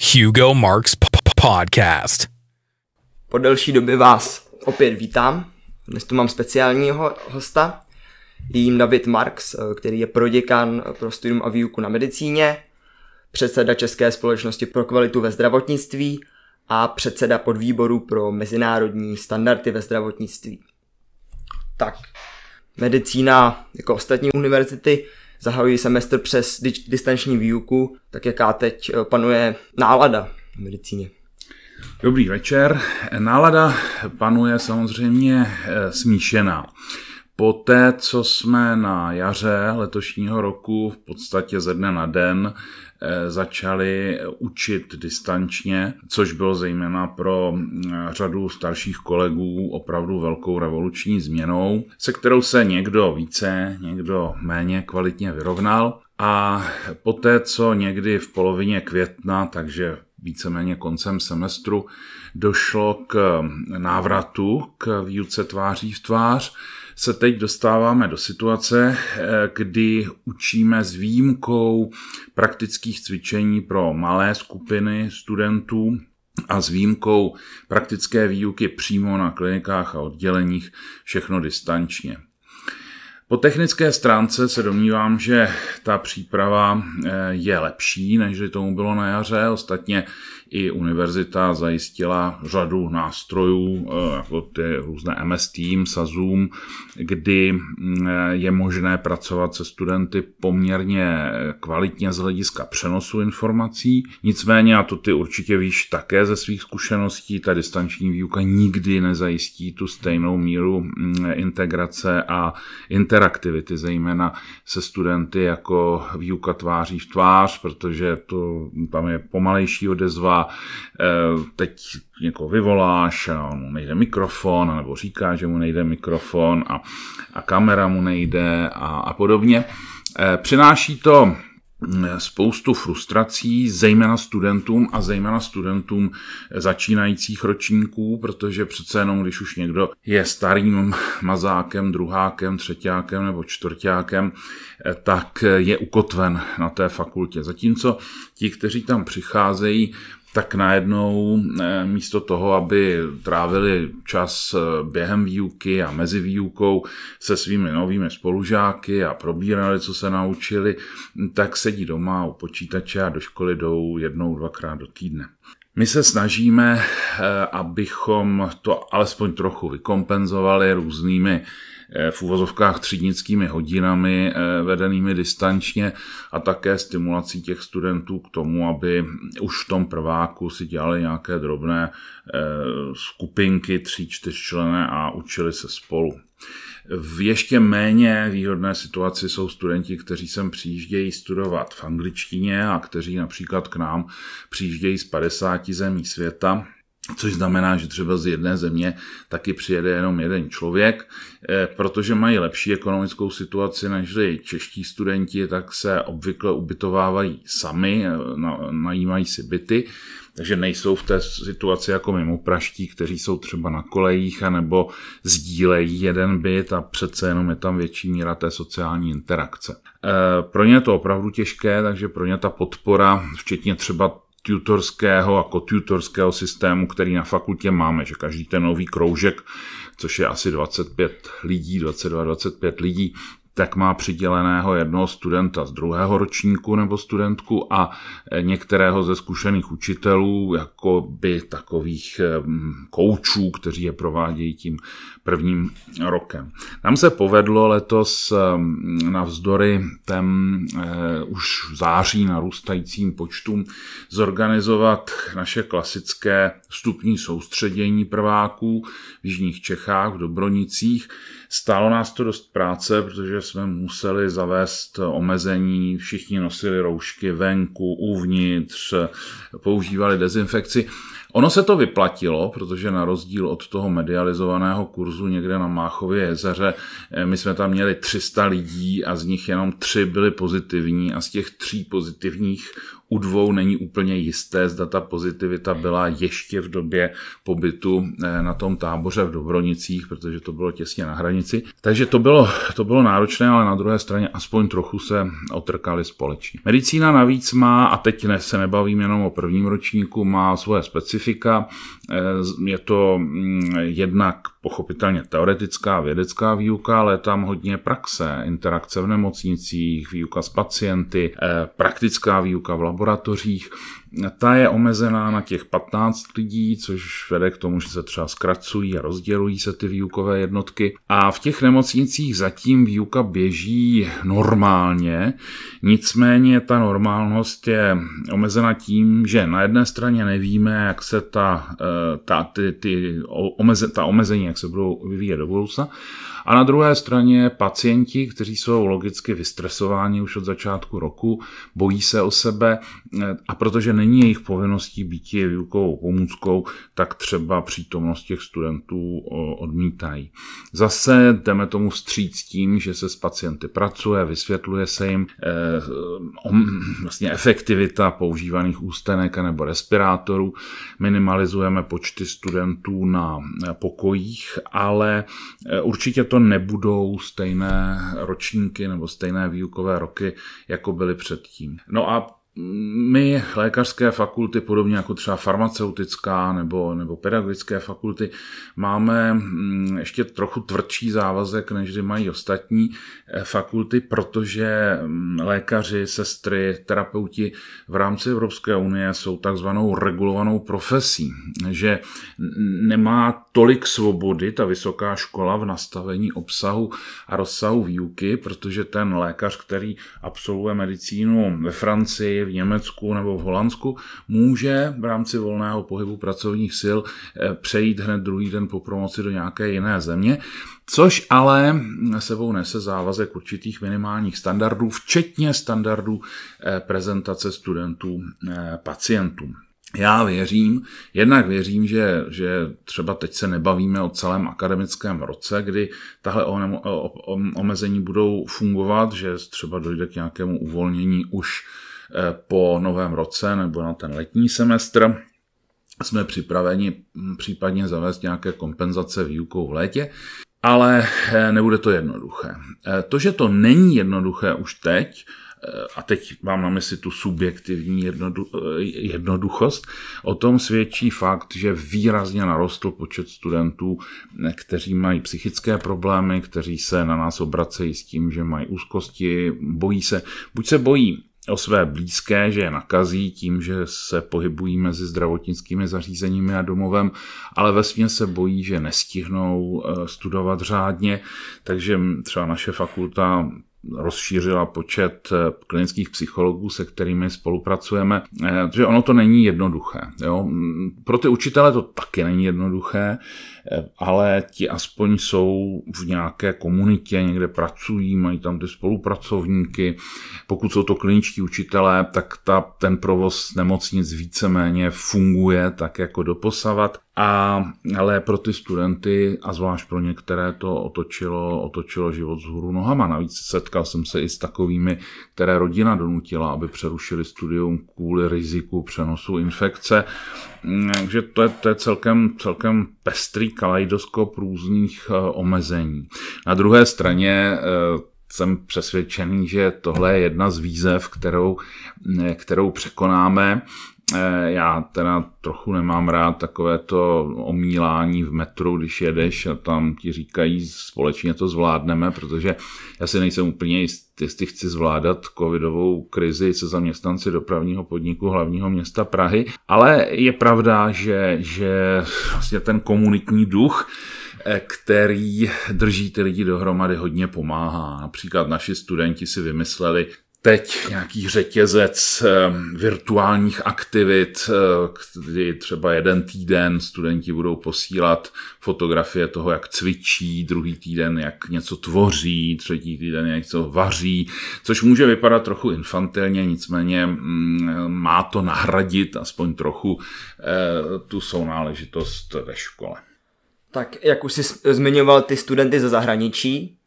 Hugo Marks Podcast. Po delší době vás opět vítám. Dnes tu mám speciálního hosta. Jím David Marks, eh, který je proděkan pro studium a výuku na medicíně, předseda České společnosti pro kvalitu ve zdravotnictví a předseda podvýboru pro mezinárodní standardy ve zdravotnictví. Tak, medicína jako ostatní univerzity zahajují semestr přes di- distanční výuku, tak jaká teď eh, panuje nálada v medicíně. Dobrý večer. Nálada panuje samozřejmě eh, smíšená. Poté, co jsme na jaře letošního roku v podstatě ze dne na den začali učit distančně, což bylo zejména pro eh, řadu starších kolegů opravdu velkou revoluční změnou, se kterou se někdo více, někdo méně kvalitně vyrovnal. A poté, co někdy v polovině května, takže víceméně koncem semestru, došlo k návratu k výuce tváří v tvář, se teď dostáváme do situace, kdy učíme s výjimkou praktických cvičení pro malé skupiny studentů a s výjimkou praktické výuky přímo na klinikách a odděleních všechno distančně. Po technické stránce se domnívám, že ta příprava je lepší, než tomu bylo na jaře. Ostatně i univerzita zajistila řadu nástrojů, jako ty různé MS Teams a Zoom, kdy je možné pracovat se studenty poměrně kvalitně z hlediska přenosu informací. Nicméně, a to ty určitě víš také ze svých zkušeností, ta distanční výuka nikdy nezajistí tu stejnou míru integrace a interaktivity, zejména se studenty jako výuka tváří v tvář, protože to, tam je pomalejší odezva, teď někoho vyvoláš a mu nejde mikrofon, nebo říká, že mu nejde mikrofon a, a kamera mu nejde a, a podobně. Přináší to spoustu frustrací, zejména studentům a zejména studentům začínajících ročníků, protože přece jenom, když už někdo je starým mazákem, druhákem, třetíákem nebo čtvrtákem, tak je ukotven na té fakultě. Zatímco ti, kteří tam přicházejí, tak najednou místo toho, aby trávili čas během výuky a mezi výukou se svými novými spolužáky a probírali, co se naučili, tak sedí doma u počítače a do školy jdou jednou, dvakrát do týdne. My se snažíme, abychom to alespoň trochu vykompenzovali různými v úvozovkách třídnickými hodinami vedenými distančně a také stimulací těch studentů k tomu, aby už v tom prváku si dělali nějaké drobné skupinky tří, čtyřčlené a učili se spolu. V ještě méně výhodné situaci jsou studenti, kteří sem přijíždějí studovat v angličtině a kteří například k nám přijíždějí z 50 zemí světa, což znamená, že třeba z jedné země taky přijede jenom jeden člověk, protože mají lepší ekonomickou situaci než čeští studenti, tak se obvykle ubytovávají sami, najímají si byty, takže nejsou v té situaci jako mimo praští, kteří jsou třeba na kolejích anebo sdílejí jeden byt a přece jenom je tam větší míra té sociální interakce. Pro ně je to opravdu těžké, takže pro ně ta podpora, včetně třeba tutorského a kotutorského systému, který na fakultě máme, že každý ten nový kroužek, což je asi 25 lidí, 22-25 lidí, tak má přiděleného jednoho studenta z druhého ročníku nebo studentku a některého ze zkušených učitelů, jako by takových koučů, kteří je provádějí tím prvním rokem. Nám se povedlo letos navzdory tém už v září narůstajícím počtům zorganizovat naše klasické vstupní soustředění prváků v Jižních Čechách, v Dobronicích. Stálo nás to dost práce, protože jsme museli zavést omezení, všichni nosili roušky venku, uvnitř, používali dezinfekci. Ono se to vyplatilo, protože na rozdíl od toho medializovaného kurzu někde na Máchově jezeře, my jsme tam měli 300 lidí a z nich jenom tři byli pozitivní a z těch tří pozitivních u dvou není úplně jisté, zda ta pozitivita byla ještě v době pobytu eh, na tom táboře v Dobronicích, protože to bylo těsně na hranici. Takže to bylo, to bylo náročné, ale na druhé straně aspoň trochu se otrkali společně. Medicína navíc má, a teď ne, se nebavím jenom o prvním ročníku, má svoje specifika. Eh, je to mm, jednak pochopitelně teoretická vědecká výuka, ale tam hodně praxe, interakce v nemocnicích, výuka s pacienty, eh, praktická výuka v laboratořích. Ta je omezená na těch 15 lidí, což vede k tomu, že se třeba zkracují a rozdělují se ty výukové jednotky. A v těch nemocnicích zatím výuka běží normálně, nicméně ta normálnost je omezena tím, že na jedné straně nevíme, jak se ta, eh, ta, ty, ty omeze, ta omezení, jak se budou vyvíjet do budoucna, a na druhé straně pacienti, kteří jsou logicky vystresováni už od začátku roku, bojí se o sebe a protože není jejich povinností být výukovou pomůckou, tak třeba přítomnost těch studentů odmítají. Zase jdeme tomu stříc tím, že se s pacienty pracuje, vysvětluje se jim eh, vlastně efektivita používaných ústenek nebo respirátorů, minimalizujeme počty studentů na pokojích, ale eh, určitě to nebudou stejné ročníky nebo stejné výukové roky, jako byly předtím. No a my, lékařské fakulty, podobně jako třeba farmaceutická nebo, nebo pedagogické fakulty, máme mm, ještě trochu tvrdší závazek, než mají ostatní eh, fakulty, protože mm, lékaři, sestry, terapeuti v rámci Evropské unie jsou takzvanou regulovanou profesí, že nemá tolik svobody ta vysoká škola v nastavení obsahu a rozsahu výuky, protože ten lékař, který absolvuje medicínu ve Francii, v Německu nebo v Holandsku, může v rámci volného pohybu pracovních sil eh, přejít hned druhý den po promoci do nějaké jiné země, což ale sebou nese závazek určitých minimálních standardů, včetně standardů eh, prezentace studentů eh, pacientům. Já věřím, jednak věřím, že, že třeba teď se nebavíme o celém akademickém roce, kdy tahle omezení budou fungovat, že třeba dojde k nějakému uvolnění už Eh, po novém roce nebo na ten letní semestr. Jsme připraveni hm, případně zavést nějaké kompenzace výukou v létě, ale eh, nebude to jednoduché. Eh, to, že to není jednoduché už teď, a teď mám na mysli tu subjektivní jednodu, jednoduchost, o tom svědčí fakt, že výrazně narostl počet studentů, kteří mají psychické problémy, kteří se na nás obracejí s tím, že mají úzkosti, bojí se, buď se bojí o své blízké, že je nakazí tím, že se pohybují mezi zdravotnickými zařízeními a domovem, ale ve se bojí, že nestihnou eh, studovat řádně, takže třeba naše fakulta rozšířila počet eh, klinických psychologů, se kterými spolupracujeme, eh, že ono to není jednoduché. Jo? Pro ty učitele to taky není jednoduché, eh, ale ti aspoň jsou v nějaké komunitě, někde pracují, mají tam ty spolupracovníky. Pokud jsou to kliničtí učitelé, tak ta, ten provoz nemocnic víceméně funguje tak jako doposavat. A, ale pro ty studenty a zvlášť pro některé to otočilo, otočilo život z hůru nohama. Navíc setkal jsem se i s takovými, které rodina donutila, aby přerušili studium kvůli riziku přenosu infekce. Takže to je, to je celkem, celkem pestrý kaleidoskop různých eh, omezení. Na druhé straně eh, jsem přesvědčený, že tohle je jedna z výzev, kterou, eh, kterou překonáme. Eh, já teda trochu nemám rád takové to omílání v metru, když jedeš a tam ti říkají, společně to zvládneme, protože já si nejsem úplně jistý, jestli chci zvládat covidovou krizi se zaměstnanci dopravního podniku hlavního města Prahy, ale je pravda, že, že vlastně ten komunitní duch, eh, který drží ty lidi dohromady, hodně pomáhá. Například naši studenti si vymysleli teď nějaký řetězec virtuálních aktivit, eh, kdy třeba jeden týden studenti budou posílat fotografie toho, jak cvičí, druhý týden, jak něco tvoří, třetí týden, jak něco vaří, což může vypadat trochu infantilně, nicméně mm, má to nahradit aspoň trochu eh, tu sounáležitost ve škole. Tak jak už jsi zmiňoval ty studenty ze zahraničí,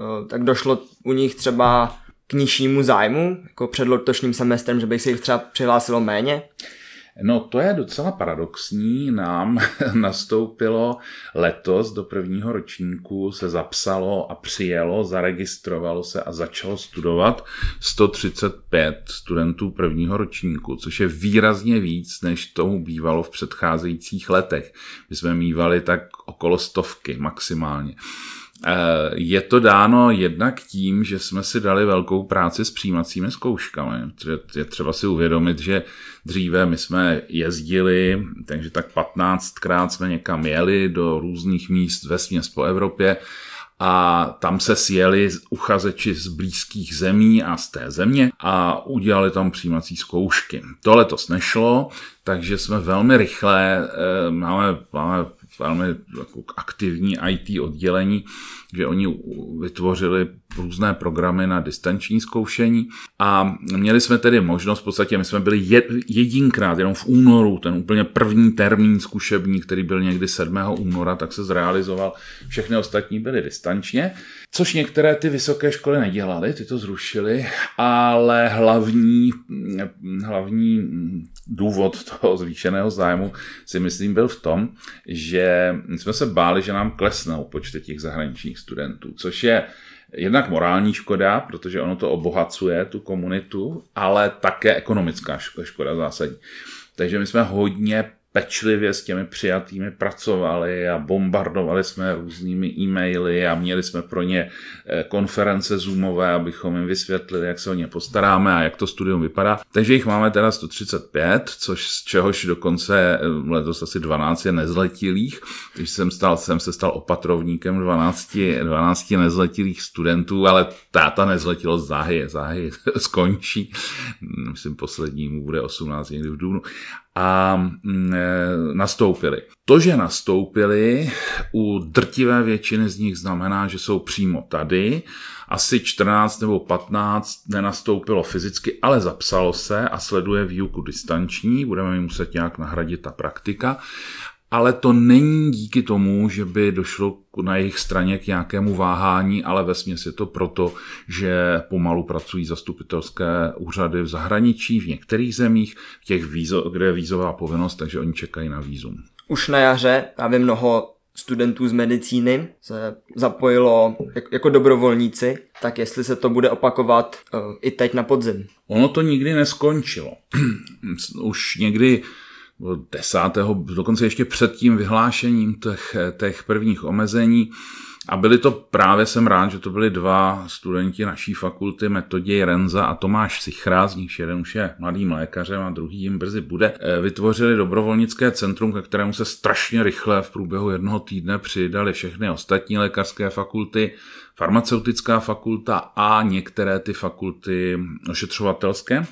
eh, tak došlo u nich třeba k nižšímu zájmu, jako před letošním semestrem, že by se jich třeba přihlásilo méně? No to je docela paradoxní. Nám nastoupilo letos do prvního ročníku, se zapsalo a přijelo, zaregistrovalo se a začalo studovat 135 studentů prvního ročníku, což je výrazně víc, než tomu bývalo v předcházejících letech. My jsme mývali tak okolo stovky maximálně. Eh, je to dáno jednak tím, že jsme si dali velkou práci s přijímacími zkouškami. Je třeba si uvědomit, že dříve my jsme jezdili, takže tak 15krát jsme někam jeli do různých míst ve směs po Evropě a tam se sjeli uchazeči z blízkých zemí a z té země a udělali tam přijímací zkoušky. To letos nešlo, takže jsme velmi rychle, eh, máme, máme velmi jako aktivní IT oddělení, že oni vytvořili různé programy na distanční zkoušení a měli jsme tedy možnost, v podstatě my jsme byli jedinkrát, jenom v únoru, ten úplně první termín zkušební, který byl někdy 7. února, tak se zrealizoval, všechny ostatní byly distančně, což některé ty vysoké školy nedělaly, ty to zrušily, ale hlavní, hlavní důvod toho zvýšeného zájmu si myslím byl v tom, že jsme se báli, že nám klesnou počty těch zahraničních studentů, což je jednak morální škoda, protože ono to obohacuje tu komunitu, ale také ekonomická škoda zásadní. Takže my jsme hodně pečlivě s těmi přijatými pracovali a bombardovali jsme různými e-maily a měli jsme pro ně eh, konference zoomové, abychom jim vysvětlili, jak se o ně postaráme a jak to studium vypadá. Takže jich máme teda 135, což z čehož dokonce eh, letos asi 12 je nezletilých, když jsem, stal, jsem se stal opatrovníkem 12, 12 nezletilých studentů, ale táta nezletilost záhy, záhy skončí. Myslím, poslední mu bude 18 někdy v dubnu a mm, e, nastoupili. To, že nastoupili, u drtivé většiny z nich znamená, že jsou přímo tady. Asi 14 nebo 15 nenastoupilo fyzicky, ale zapsalo se a sleduje výuku distanční. Budeme mi muset nějak nahradit ta praktika ale to není díky tomu, že by došlo na jejich straně k nějakému váhání, ale ve je to proto, že pomalu pracují zastupitelské úřady v zahraničí, v některých zemích, v těch, vízo, kde je vízová povinnost, takže oni čekají na vízum. Už na jaře právě mnoho studentů z medicíny se zapojilo jako dobrovolníci, tak jestli se to bude opakovat uh, i teď na podzim. Ono to nikdy neskončilo. Už někdy desátého, dokonce ještě před tím vyhlášením těch, těch prvních omezení. A byli to právě, jsem rád, že to byli dva studenti naší fakulty, Metoděj Renza a Tomáš Sichra, z nich jeden už je mladým lékařem a druhý jim brzy bude. Eh, vytvořili dobrovolnické centrum, ke kterému se strašně rychle v průběhu jednoho týdne přidali všechny ostatní lékařské fakulty, farmaceutická fakulta a některé ty fakulty ošetřovatelské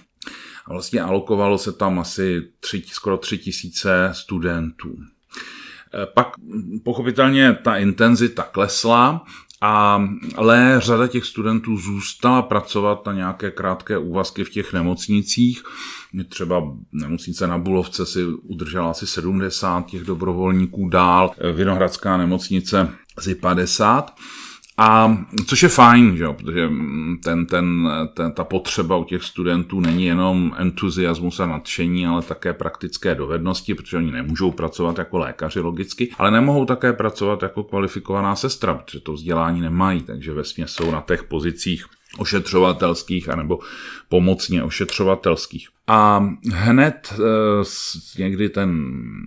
a vlastně alokovalo se tam asi tři, skoro tři tisíce studentů. E, pak pochopitelně ta intenzita klesla, a, ale řada těch studentů zůstala pracovat na nějaké krátké úvazky v těch nemocnicích. Třeba nemocnice na Bulovce si udržela asi 70 těch dobrovolníků dál, Vinohradská nemocnice asi 50. A což je fajn, že jo, protože ten, ten, ten, ta potřeba u těch studentů není jenom entuziasmus a nadšení, ale také praktické dovednosti, protože oni nemůžou pracovat jako lékaři logicky, ale nemohou také pracovat jako kvalifikovaná sestra, protože to vzdělání nemají, takže ve jsou na těch pozicích ošetřovatelských anebo pomocně ošetřovatelských. A hned eh, někdy ten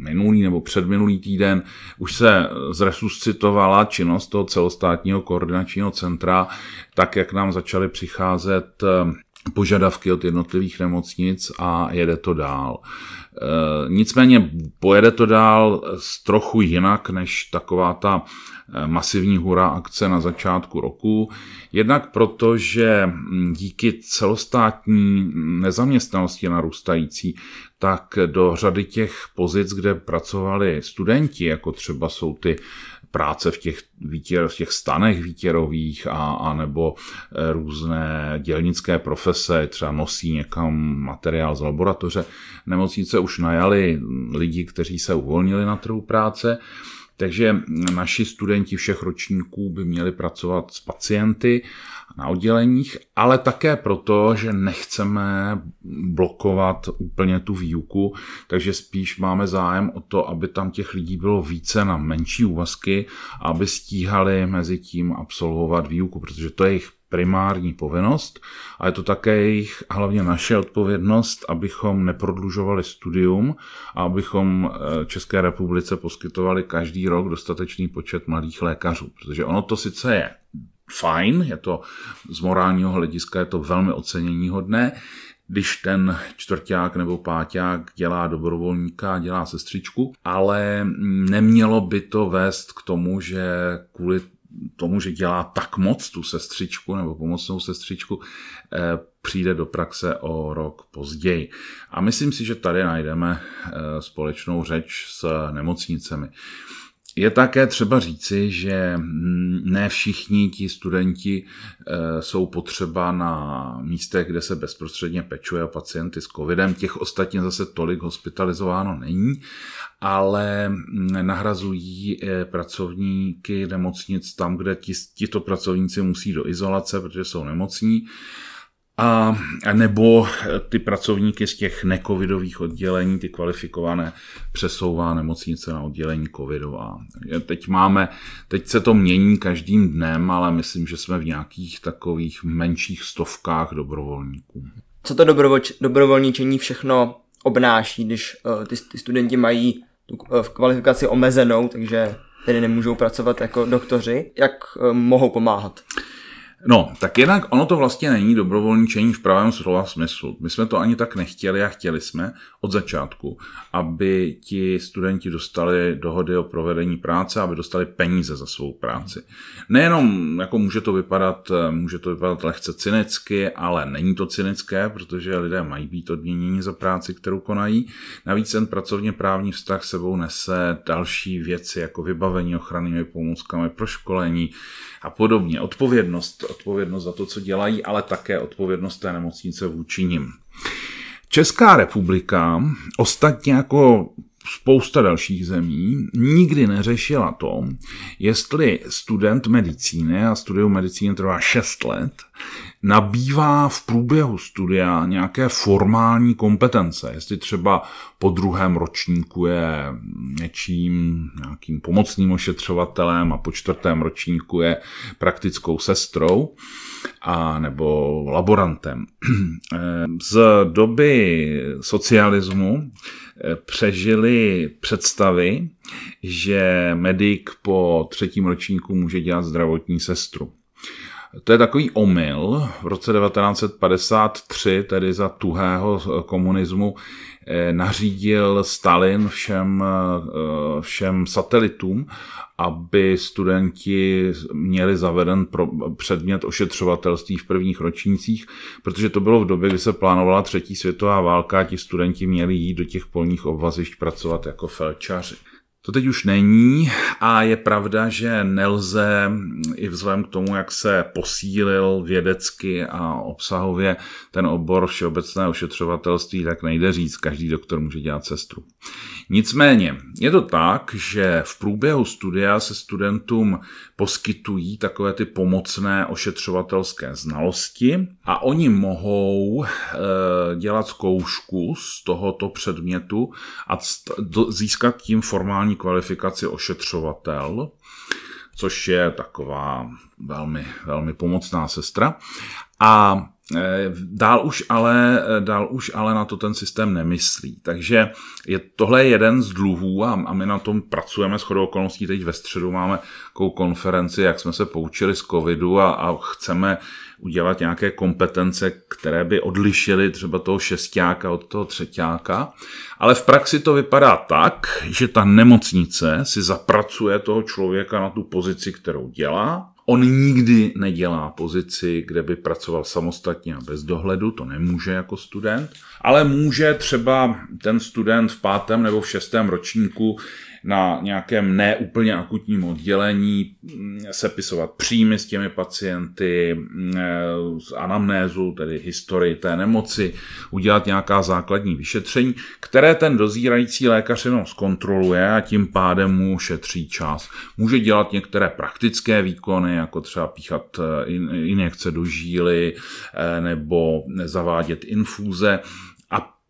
minulý nebo předminulý týden už se zresuscitovala činnost toho celostátního koordinačního centra, tak jak nám začaly přicházet eh, požadavky od jednotlivých nemocnic a jede to dál. Eh, nicméně pojede to dál trochu jinak než taková ta eh, masivní hura akce na začátku roku. Jednak proto, že hm, díky celostátní nezaměstnanosti narůstající, tak do řady těch pozic, kde pracovali studenti, jako třeba jsou ty práce v těch, výtěr, v těch stanech výtěrových a, a nebo eh, různé dělnické profese, třeba nosí někam materiál z laboratoře. Nemocnice už najali lidi, kteří se uvolnili na trhu práce, takže naši studenti všech ročníků by měli pracovat s pacienty na odděleních, ale také proto, že nechceme blokovat úplně tu výuku, takže spíš máme zájem o to, aby tam těch lidí bylo více na menší úvazky, aby stíhali mezi tím absolvovat výuku, protože to je jejich primární povinnost a je to také jejich hlavně naše odpovědnost, abychom neprodlužovali studium a abychom eh, České republice poskytovali každý rok dostatečný počet mladých lékařů, protože ono to sice je fajn, je to z morálního hlediska je to velmi ocenění hodné, když ten čtvrták nebo páťák dělá dobrovolníka, dělá sestřičku, ale nemělo by to vést k tomu, že kvůli tomu, že dělá tak moc tu sestřičku nebo pomocnou sestřičku, eh, přijde do praxe o rok později. A myslím si, že tady najdeme eh, společnou řeč s nemocnicemi. Je také třeba říci, že ne všichni ti studenti eh, jsou potřeba na místech, kde se bezprostředně pečuje o pacienty s covidem. Těch ostatně zase tolik hospitalizováno není, ale nahrazují eh, pracovníky nemocnic tam, kde tito pracovníci musí do izolace, protože jsou nemocní a, nebo ty pracovníky z těch necovidových oddělení, ty kvalifikované, přesouvá nemocnice na oddělení covidová. Teď máme, teď se to mění každým dnem, ale myslím, že jsme v nějakých takových menších stovkách dobrovolníků. Co to dobrovolč, dobrovolničení všechno obnáší, když uh, ty, ty studenti mají tu uh, kvalifikaci omezenou, takže tedy nemůžou pracovat jako doktoři, jak uh, mohou pomáhat? No, tak jednak ono to vlastně není dobrovolničení v pravém slova smyslu. My jsme to ani tak nechtěli a chtěli jsme od začátku, aby ti studenti dostali dohody o provedení práce, aby dostali peníze za svou práci. Nejenom, jako může to vypadat, může to vypadat lehce cynicky, ale není to cynické, protože lidé mají být odměněni za práci, kterou konají. Navíc ten pracovně právní vztah sebou nese další věci, jako vybavení ochrannými pomůckami, proškolení a podobně. Odpovědnost odpovědnost za to, co dělají, ale také odpovědnost té nemocnice vůči nim. Česká republika, ostatně jako spousta dalších zemí, nikdy neřešila to, jestli student medicíny, a studium medicíny trvá 6 let, nabývá v průběhu studia nějaké formální kompetence. Jestli třeba po druhém ročníku je něčím, nějakým pomocným ošetřovatelem a po čtvrtém ročníku je praktickou sestrou a nebo laborantem. Z doby socialismu přežili představy, že medic po třetím ročníku může dělat zdravotní sestru. To je takový omyl. V roce 1953, tedy za tuhého komunismu, eh, nařídil Stalin všem, eh, všem satelitům, aby studenti měli zaveden pro předmět ošetřovatelství v prvních ročnících, protože to bylo v době, kdy se plánovala třetí světová válka a ti studenti měli jít do těch polních obvazišť pracovat jako felčaři. To teď už není a je pravda, že nelze i vzhledem k tomu, jak se posílil vědecky a obsahově ten obor všeobecné ošetřovatelství, tak nejde říct, každý doktor může dělat sestru. Nicméně je to tak, že v průběhu studia se studentům poskytují takové ty pomocné ošetřovatelské znalosti a oni mohou e, dělat zkoušku z tohoto předmětu a získat tím formální kvalifikaci ošetřovatel, což je taková velmi, velmi pomocná sestra. A Eh, dál už, ale, eh, dál už ale na to ten systém nemyslí. Takže je, tohle je jeden z dluhů a, a my na tom pracujeme s chodou okolností. Teď ve středu máme takovou konferenci, jak jsme se poučili z covidu a, a chceme udělat nějaké kompetence, které by odlišily třeba toho šestáka od toho třetíáka. Ale v praxi to vypadá tak, že ta nemocnice si zapracuje toho člověka na tu pozici, kterou dělá, On nikdy nedělá pozici, kde by pracoval samostatně a bez dohledu, to nemůže jako student, ale může třeba ten student v pátém nebo v šestém ročníku na nějakém neúplně akutním oddělení mm, sepisovat příjmy s těmi pacienty, mm, z anamnézu, tedy historii té nemoci, udělat nějaká základní vyšetření, které ten dozírající lékař jenom zkontroluje a tím pádem mu šetří čas. Může dělat některé praktické výkony, jako třeba píchat injekce do žíly nebo zavádět infúze.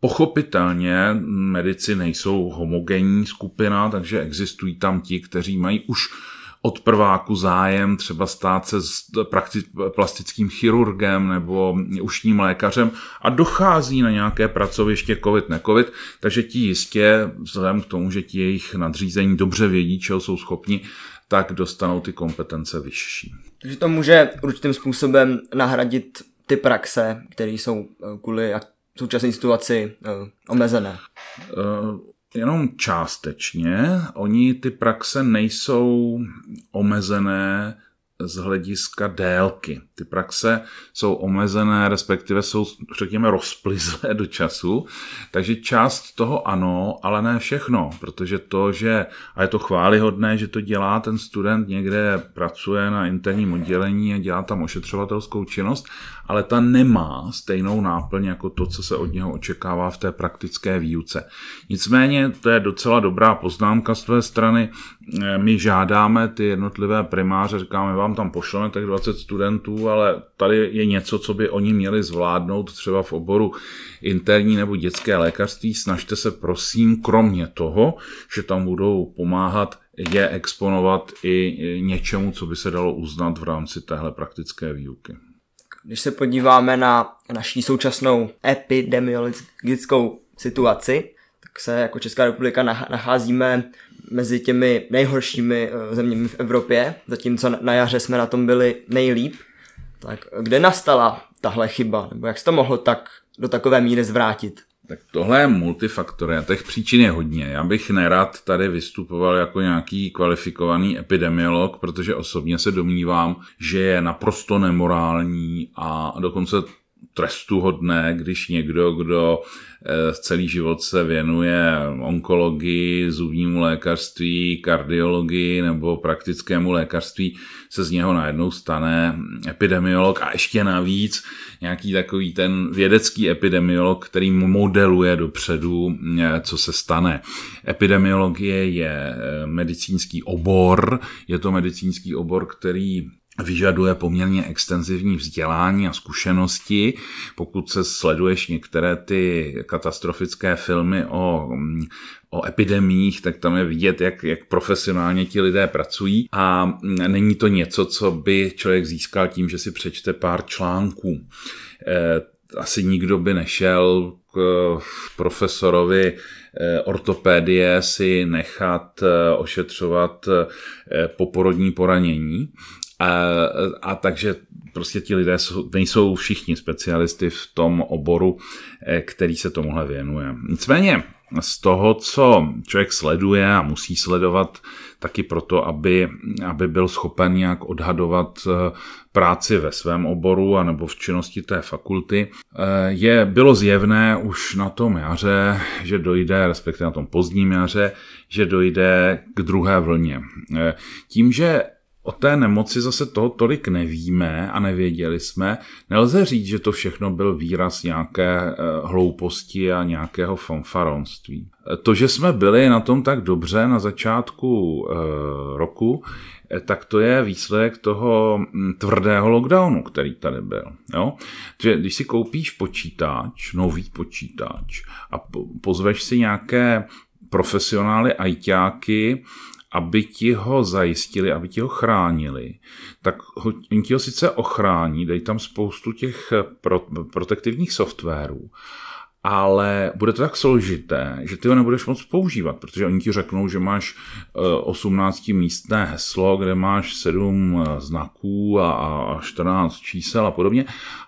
Pochopitelně medici nejsou homogenní skupina, takže existují tam ti, kteří mají už od prváku zájem třeba stát se s plastickým chirurgem nebo ušním lékařem a dochází na nějaké pracoviště covid necovid, takže ti jistě, vzhledem k tomu, že ti jejich nadřízení dobře vědí, čeho jsou schopni, tak dostanou ty kompetence vyšší. Takže to může určitým způsobem nahradit ty praxe, které jsou eh, kvůli současné situaci uh, omezené? Uh, jenom částečně. Oni ty praxe nejsou omezené z hlediska délky. Ty praxe jsou omezené, respektive jsou, řekněme, rozplizlé do času, takže část toho ano, ale ne všechno, protože to, že, a je to chválihodné, že to dělá ten student někde, pracuje na interním oddělení a dělá tam ošetřovatelskou činnost, ale ta nemá stejnou náplň jako to, co se od něho očekává v té praktické výuce. Nicméně to je docela dobrá poznámka z tvé strany. My žádáme ty jednotlivé primáře, říkáme vám tam pošleme tak 20 studentů, ale tady je něco, co by oni měli zvládnout třeba v oboru interní nebo dětské lékařství. Snažte se prosím, kromě toho, že tam budou pomáhat je exponovat i něčemu, co by se dalo uznat v rámci téhle praktické výuky. Když se podíváme na naší současnou epidemiologickou situaci, tak se jako Česká republika nacházíme mezi těmi nejhoršími eh, zeměmi v Evropě, zatímco na jaře jsme na tom byli nejlíp. Tak kde nastala tahle chyba, nebo jak se to mohlo tak do takové míry zvrátit? Tak tohle je multifaktor, a těch příčin je hodně. Já bych nerad tady vystupoval jako nějaký kvalifikovaný epidemiolog, protože osobně se domnívám, že je naprosto nemorální a dokonce trestuhodné, když někdo, kdo eh, celý život se věnuje onkologii, zubnímu lékařství, kardiologii nebo praktickému lékařství, se z něho najednou stane epidemiolog a ještě navíc nějaký takový ten vědecký epidemiolog, který modeluje dopředu, eh, co se stane. Epidemiologie je eh, medicínský obor, je to medicínský obor, který vyžaduje poměrně extenzivní vzdělání a zkušenosti. Pokud se sleduješ některé ty katastrofické filmy o, o epidemích, tak tam je vidět, jak, jak profesionálně ti lidé pracují a není to něco, co by člověk získal tím, že si přečte pár článků. Eh, asi nikdo by nešel k profesorovi eh, ortopédie si nechat ošetřovat poporodní poranění a, a takže prostě ti lidé jsou, nejsou všichni specialisty v tom oboru, eh, který se tomuhle věnuje. Nicméně z toho, co člověk sleduje a musí sledovat taky proto, aby, aby byl schopen nějak odhadovat eh, práci ve svém oboru a nebo v činnosti té fakulty, eh, je, bylo zjevné už na tom jaře, že dojde, respektive na tom pozdním jaře, že dojde k druhé vlně. Tím, že o té nemoci zase toho tolik nevíme a nevěděli jsme. Nelze říct, že to všechno byl výraz nějaké eh, hlouposti a nějakého fanfaronství. To, že jsme byli na tom tak dobře na začátku eh, roku, eh, tak to je výsledek toho hm, tvrdého lockdownu, který tady byl. Jo? Když si koupíš počítač, nový počítač a pozveš si nějaké profesionály ajťáky, aby ti ho zajistili, aby ti ho chránili, tak oni ti ho sice ochrání, dají tam spoustu těch pro, protektivních softwarů, ale bude to tak složité, že ty ho nebudeš moc používat, protože oni ti řeknou, že máš 18 eh, místné heslo, kde máš 7 eh, znaků a 14 čísel a podobně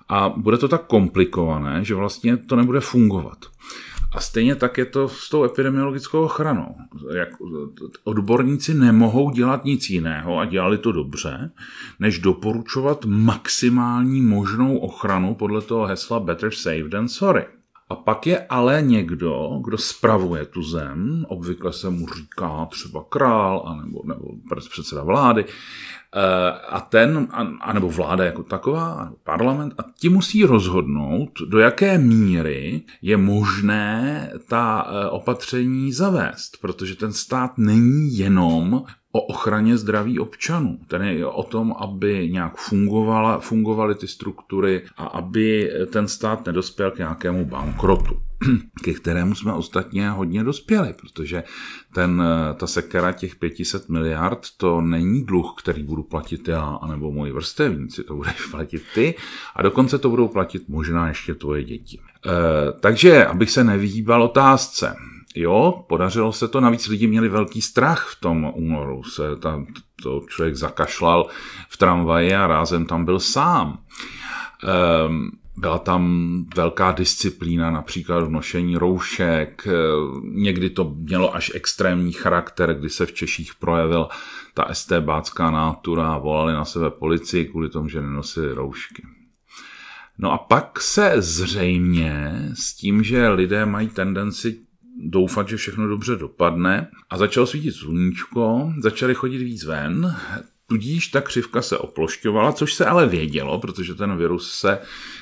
a bude to tak komplikované, že vlastně to nebude fungovat. A stejně tak je to s tou epidemiologickou ochranou. Jak odborníci nemohou dělat nic jiného a dělali to dobře, než doporučovat maximální možnou ochranu podle toho hesla Better safe than sorry. A pak je ale někdo, kdo spravuje tu zem, obvykle se mu říká třeba král anebo, nebo předseda vlády, a ten, anebo vláda jako taková, parlament, a ti musí rozhodnout, do jaké míry je možné ta eh, opatření zavést, protože ten stát není jenom o ochraně zdraví občanů. Ten je o tom, aby nějak fungovala, fungovaly ty struktury a aby ten stát nedospěl k nějakému bankrotu, ke kterému jsme ostatně hodně dospěli, protože ten, ta sekera těch 500 miliard, to není dluh, který budu platit já, anebo moji vrstevníci, to budeš platit ty a dokonce to budou platit možná ještě tvoje děti. E, takže, abych se nevyhýbal otázce, Jo, podařilo se to, navíc lidi měli velký strach v tom únoru, se tam to člověk zakašlal v tramvaji a rázem tam byl sám. Um, byla tam velká disciplína, například v nošení roušek, někdy to mělo až extrémní charakter, kdy se v Češích projevil ta estébácká nátura a volali na sebe policii kvůli tomu, že nenosili roušky. No a pak se zřejmě s tím, že lidé mají tendenci doufat, že všechno dobře dopadne. A začalo svítit sluníčko, začali chodit víc ven, tudíž ta křivka se oplošťovala, což se ale vědělo, protože ten virus se,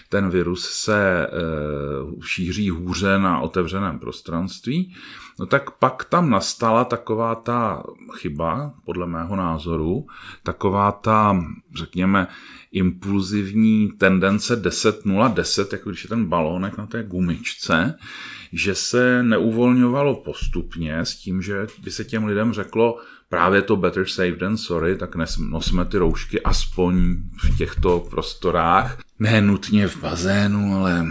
ten virus se e, šíří hůře na otevřeném prostranství. No tak pak tam nastala taková ta chyba, podle mého názoru, taková ta, řekněme, impulzivní tendence 10-0-10, 10, jako když je ten balónek na té gumičce, že se neuvolňovalo postupně s tím, že by se těm lidem řeklo, právě to better safe than sorry, tak nosme ty roušky aspoň v těchto prostorách, ne nutně v bazénu, ale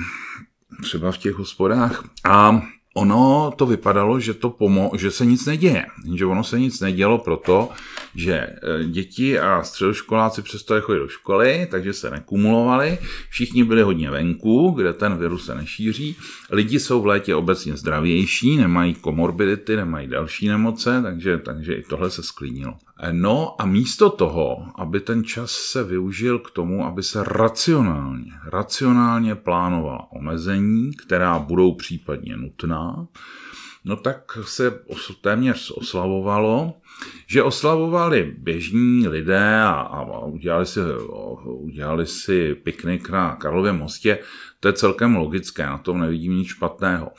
třeba v těch hospodách. A ono to vypadalo, že, to pomo- že se nic neděje. Že ono se nic nedělo proto, že e, děti a středoškoláci přestali chodit do školy, takže se nekumulovali. Všichni byli hodně venku, kde ten virus se nešíří. Lidi jsou v létě obecně zdravější, nemají komorbidity, nemají další nemoce, takže, takže i tohle se sklínilo. No a místo toho, aby ten čas se využil k tomu, aby se racionálně, racionálně plánovala omezení, která budou případně nutná, no tak se téměř oslavovalo, že oslavovali běžní lidé a, a udělali, si, udělali si piknik na Karlově mostě, to je celkem logické, na tom nevidím nic špatného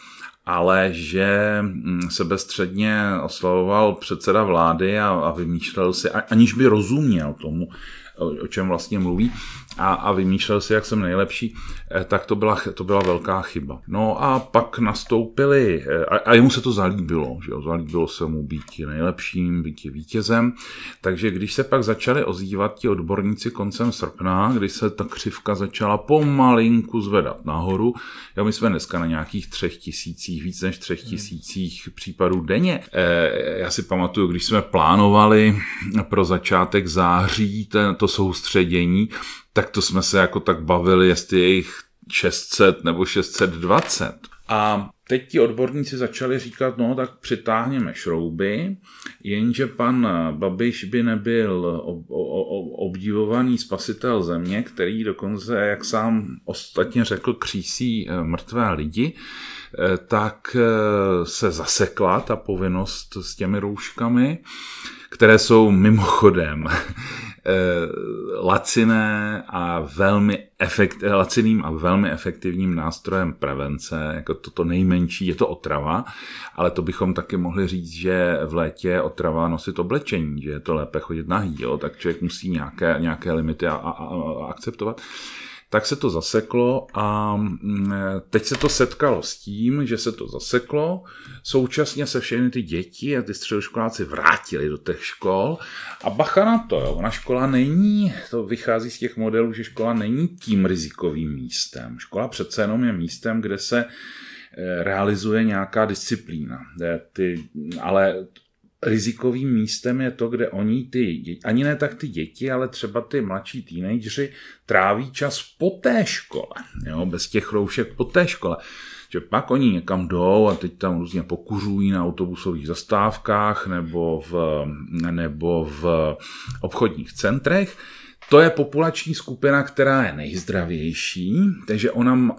ale že mm, sebestředně oslavoval předseda vlády a, a vymýšlel si, aniž by rozuměl tomu, o čem vlastně mluví, a, a vymýšlel si, jak jsem nejlepší, eh, tak to byla, to byla velká chyba. No a pak nastoupili, eh, a, a jemu se to zalíbilo, že jo, zalíbilo se mu být nejlepším, být vítězem, takže když se pak začali ozývat ti odborníci koncem srpna, když se ta křivka začala pomalinku zvedat nahoru, jo, my jsme dneska na nějakých třech tisících, víc než třech hmm. tisících případů denně. E, já si pamatuju, když jsme plánovali pro začátek září ten, to soustředění, tak to jsme se jako tak bavili, jestli je jich 600 nebo 620. A teď ti odborníci začali říkat, no tak přitáhněme šrouby, jenže pan Babiš by nebyl obdivovaný spasitel země, který dokonce, jak sám ostatně řekl, křísí eh, mrtvé lidi, eh, tak eh, se zasekla ta povinnost s těmi rouškami, které jsou mimochodem laciné a velmi efekt, laciným a velmi efektivním nástrojem prevence, jako toto nejmenší, je to otrava, ale to bychom taky mohli říct, že v létě otrava nosit oblečení, že je to lépe chodit nahý, jo? tak člověk musí nějaké, nějaké limity a, a, a akceptovat tak se to zaseklo a mm, teď se to setkalo s tím, že se to zaseklo, současně se všechny ty děti a ty středoškoláci vrátili do těch škol a bacha na to, jo, ona škola není, to vychází z těch modelů, že škola není tím rizikovým místem. Škola přece jenom je místem, kde se eh, realizuje nějaká disciplína. Ty, ale rizikovým místem je to, kde oni ty, ani ne tak ty děti, ale třeba ty mladší teenageři tráví čas po té škole, jo, bez těch roušek po té škole. Že pak oni někam jdou a teď tam různě pokuřují na autobusových zastávkách nebo v, nebo v obchodních centrech to je populační skupina, která je nejzdravější, takže ona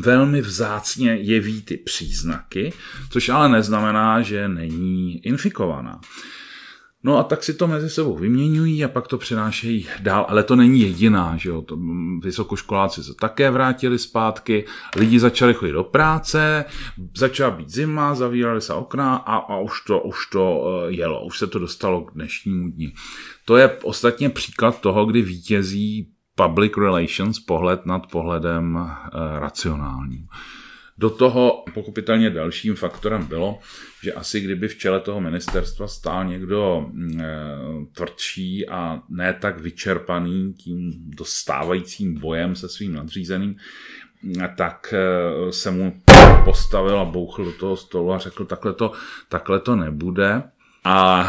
velmi vzácně jeví ty příznaky, což ale neznamená, že není infikovaná. No a tak si to mezi sebou vyměňují a pak to přenášejí dál, ale to není jediná, že jo, to, vysokoškoláci se také vrátili zpátky, lidi začali chodit do práce, začala být zima, zavírali se okna a, a už, to, už to uh, jelo, už se to dostalo k dnešnímu dní. To je ostatně příklad toho, kdy vítězí public relations pohled nad pohledem uh, racionálním. Do toho pochopitelně dalším faktorem bylo, že asi kdyby v čele toho ministerstva stál někdo mm, e, tvrdší a ne tak vyčerpaný tím dostávajícím bojem se svým nadřízeným, tak e, se mu postavil a bouchl do toho stolu a řekl, takhle to, takhle to nebude. A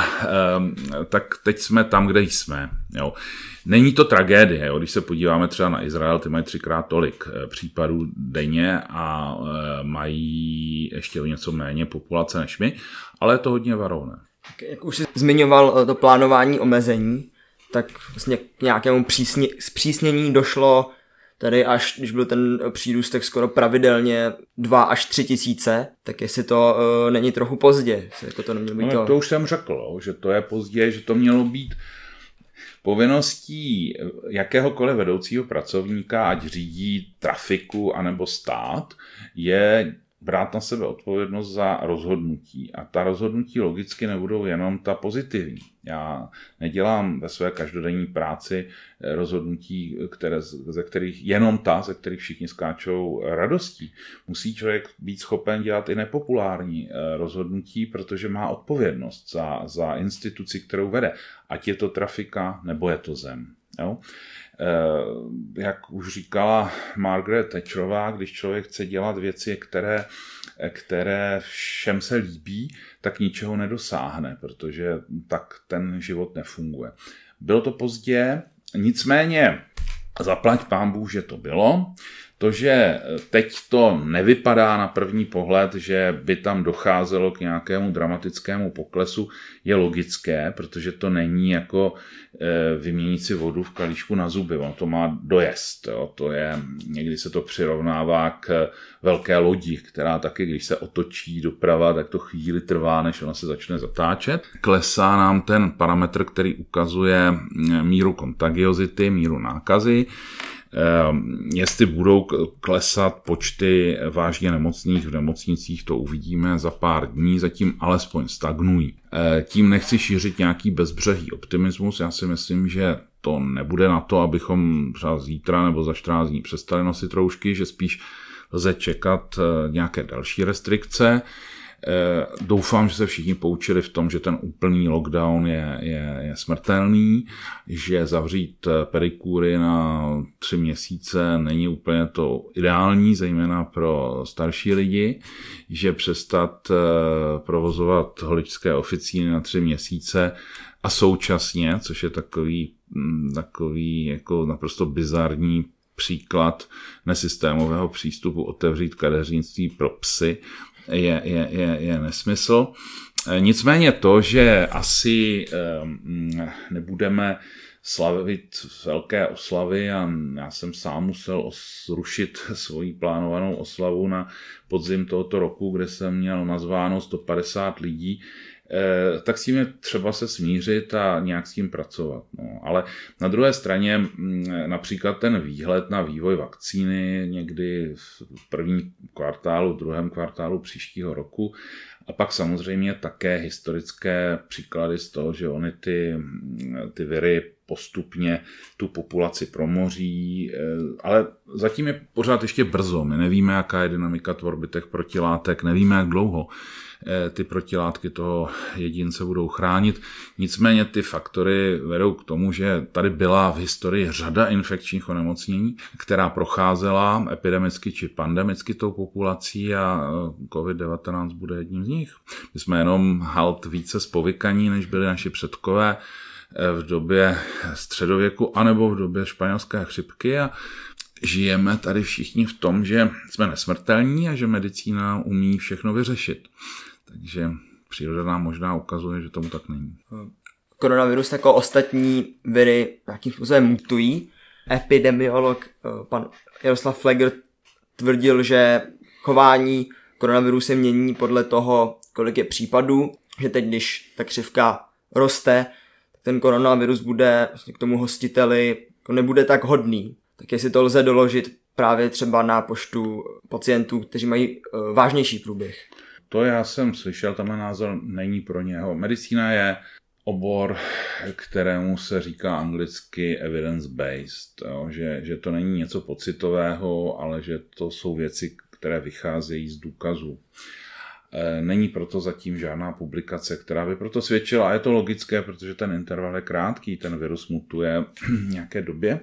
um, tak teď jsme tam, kde jsme. Jo. Není to tragédie, jo. když se podíváme třeba na Izrael, ty mají třikrát tolik eh, případů denně a uh, mají ještě o něco méně populace než my, ale je to hodně varovné. Jak už jsi zmiňoval eh, to plánování omezení, tak vlastně k nějakému přísně, zpřísnění došlo tady až, když byl ten přírůstek skoro pravidelně 2 až 3 tisíce, tak jestli to uh, není trochu pozdě, jako to nemělo být no, to. to už jsem řekl, že to je pozdě, že to mělo být Povinností jakéhokoliv vedoucího pracovníka, ať řídí trafiku anebo stát, je brát na sebe odpovědnost za rozhodnutí. A ta rozhodnutí logicky nebudou jenom ta pozitivní. Já nedělám ve své každodenní práci eh, rozhodnutí, které, ze kterých jenom ta, ze kterých všichni skáčou radostí. Musí člověk být schopen dělat i nepopulární eh, rozhodnutí, protože má odpovědnost za, za instituci, kterou vede. Ať je to trafika, nebo je to zem. Jo? Eh, jak už říkala Margaret Thatcherová, když člověk chce dělat věci, které, které všem se líbí, tak ničeho nedosáhne, protože tak ten život nefunguje. Bylo to pozdě, nicméně zaplať pán Bůh, že to bylo. To, že teď to nevypadá na první pohled, že by tam docházelo k nějakému dramatickému poklesu, je logické, protože to není jako e, vyměnit si vodu v kalíšku na zuby, ono to má dojezd. Jo. To je, někdy se to přirovnává k velké lodi, která taky, když se otočí doprava, tak to chvíli trvá, než ona se začne zatáčet. Klesá nám ten parametr, který ukazuje míru kontagiozity, míru nákazy. Ehm, jestli budou klesat počty vážně nemocných v nemocnicích, to uvidíme za pár dní, zatím alespoň stagnují. Ehm, tím nechci šířit nějaký bezbřehý optimismus, já si myslím, že to nebude na to, abychom třeba zítra nebo za 14 dní přestali nosit roušky, že spíš lze čekat eh, nějaké další restrikce. Eh, doufám, že se všichni poučili v tom, že ten úplný lockdown je, je, je smrtelný, že zavřít eh, pedikúry na tři měsíce není úplně to ideální, zejména pro starší lidi, že přestat eh, provozovat holičské oficíny na tři měsíce a současně, což je takový, mm, takový jako naprosto bizarní příklad nesystémového přístupu otevřít kadeřnictví pro psy, je, je, je, je nesmysl. E, nicméně to, že asi nebudeme slavit velké oslavy a já jsem sám musel zrušit svoji plánovanou oslavu na podzim tohoto roku, kde jsem měl nazváno 150 lidí, tak s tím je třeba se smířit a nějak s tím pracovat. No. Ale na druhé straně například ten výhled na vývoj vakcíny někdy v prvním kvartálu, druhém kvartálu příštího roku a pak samozřejmě také historické příklady z toho, že oni ty, ty viry postupně tu populaci promoří, eh, ale zatím je pořád ještě brzo. My nevíme, jaká je dynamika tvorby těch protilátek, nevíme, jak dlouho eh, ty protilátky toho jedince budou chránit. Nicméně ty faktory vedou k tomu, že tady byla v historii řada infekčních onemocnění, která procházela epidemicky či pandemicky tou populací a eh, COVID-19 bude jedním z nich. My jsme jenom halt více spovykaní, než byli naši předkové v době středověku anebo v době španělské chřipky a žijeme tady všichni v tom, že jsme nesmrtelní a že medicína umí všechno vyřešit. Takže příroda nám možná ukazuje, že tomu tak není. Koronavirus jako ostatní viry nějakým způsobem mutují. Epidemiolog eh, pan Jaroslav Flegr tvrdil, že chování koronaviru se mění podle toho, kolik je případů, že teď, když ta křivka roste, ten koronavirus bude vlastně k tomu hostiteli jako nebude tak hodný. Tak jestli to lze doložit právě třeba na poštu pacientů, kteří mají uh, vážnější průběh. To já jsem slyšel, tenhle názor není pro něho. Medicína je obor, kterému se říká anglicky evidence-based, jo? Že, že to není něco pocitového, ale že to jsou věci, které vycházejí z důkazů. E, není proto zatím žádná publikace, která by proto svědčila. A je to logické, protože ten interval je krátký, ten virus mutuje v nějaké době.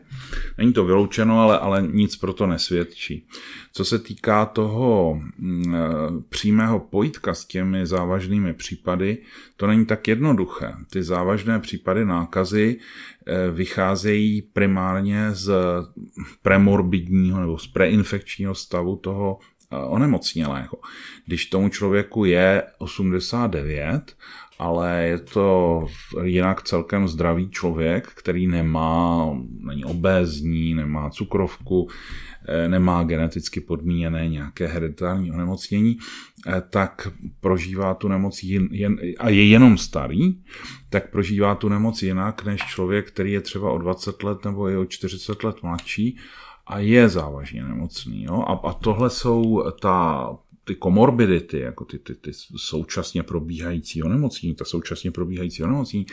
Není to vyloučeno, ale, ale nic proto nesvědčí. Co se týká toho mm, e, přímého pojitka s těmi závažnými případy, to není tak jednoduché. Ty závažné případy nákazy e, vycházejí primárně z premorbidního nebo z preinfekčního stavu toho onemocnělého. Když tomu člověku je 89, ale je to jinak celkem zdravý člověk, který nemá, není obézní, nemá cukrovku, eh, nemá geneticky podmíněné nějaké hereditární onemocnění, eh, tak prožívá tu nemoc jen, jen, a je jenom starý, tak prožívá tu nemoc jinak než člověk, který je třeba o 20 let nebo je o 40 let mladší a je závažně nemocný. Jo? A, a tohle jsou ta, ty komorbidity, jako ty, ty, ty současně probíhající onemocnění, ta současně probíhající onemocnění,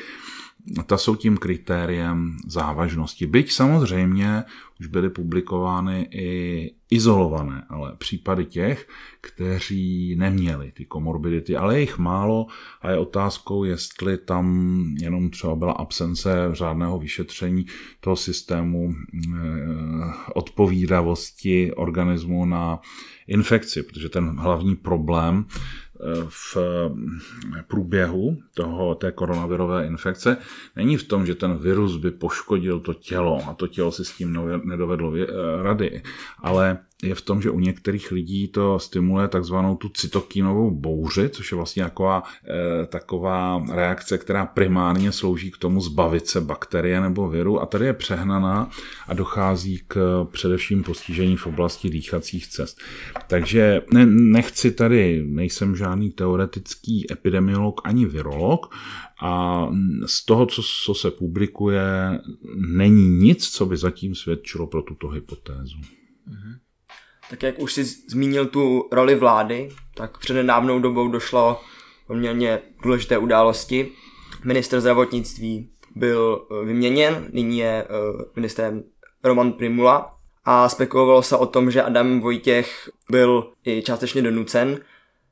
ta jsou tím kritériem závažnosti. Byť samozřejmě už byly publikovány i izolované, ale případy těch, kteří neměli ty komorbidity, ale je jich málo a je otázkou, jestli tam jenom třeba byla absence řádného vyšetření toho systému eh, odpovídavosti organismu na infekci, protože ten hlavní problém v průběhu toho, té koronavirové infekce není v tom, že ten virus by poškodil to tělo a to tělo si s tím nedovedlo rady, ale je v tom, že u některých lidí to stimuluje takzvanou tu cytokínovou bouři, což je vlastně taková, e, taková reakce, která primárně slouží k tomu zbavit se bakterie nebo viru a tady je přehnaná a dochází k především postižení v oblasti dýchacích cest. Takže ne, nechci tady, nejsem žádný teoretický epidemiolog ani virolog, a z toho, co, co se publikuje, není nic, co by zatím svědčilo pro tuto hypotézu. Mm-hmm. Tak jak už si zmínil tu roli vlády, tak před nedávnou dobou došlo poměrně důležité události. Minister zdravotnictví byl eh, vyměněn, nyní je eh, ministrem Roman Primula a spekulovalo se o tom, že Adam Vojtěch byl i částečně donucen,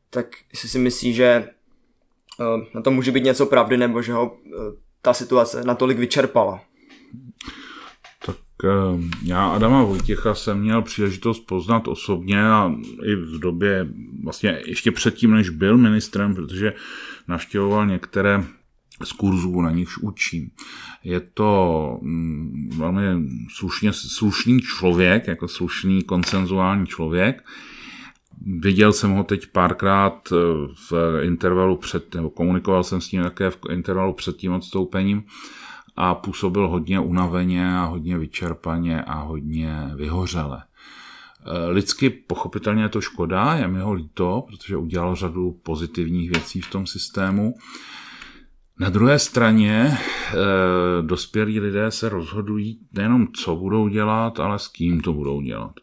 tak jestli si myslí, že eh, na to může být něco pravdy, nebo že ho ta situace natolik vyčerpala. Eh, já Adama Vojtěcha jsem měl příležitost poznat osobně a i v době, vlastně ještě předtím, než byl ministrem, protože navštěvoval některé z kurzů, na nichž učím. Je to mm, velmi slušně, slušný člověk, jako slušný konsenzuální člověk. Viděl jsem ho teď párkrát eh, v intervalu před, nebo komunikoval jsem s ním také v intervalu před tím odstoupením a působil hodně unaveně a hodně vyčerpaně a hodně vyhořele. E, lidsky pochopitelně je to škoda, je mi ho líto, protože udělal řadu pozitivních věcí v tom systému. Na druhé straně e, dospělí lidé se rozhodují nejenom, co budou dělat, ale s kým to budou dělat.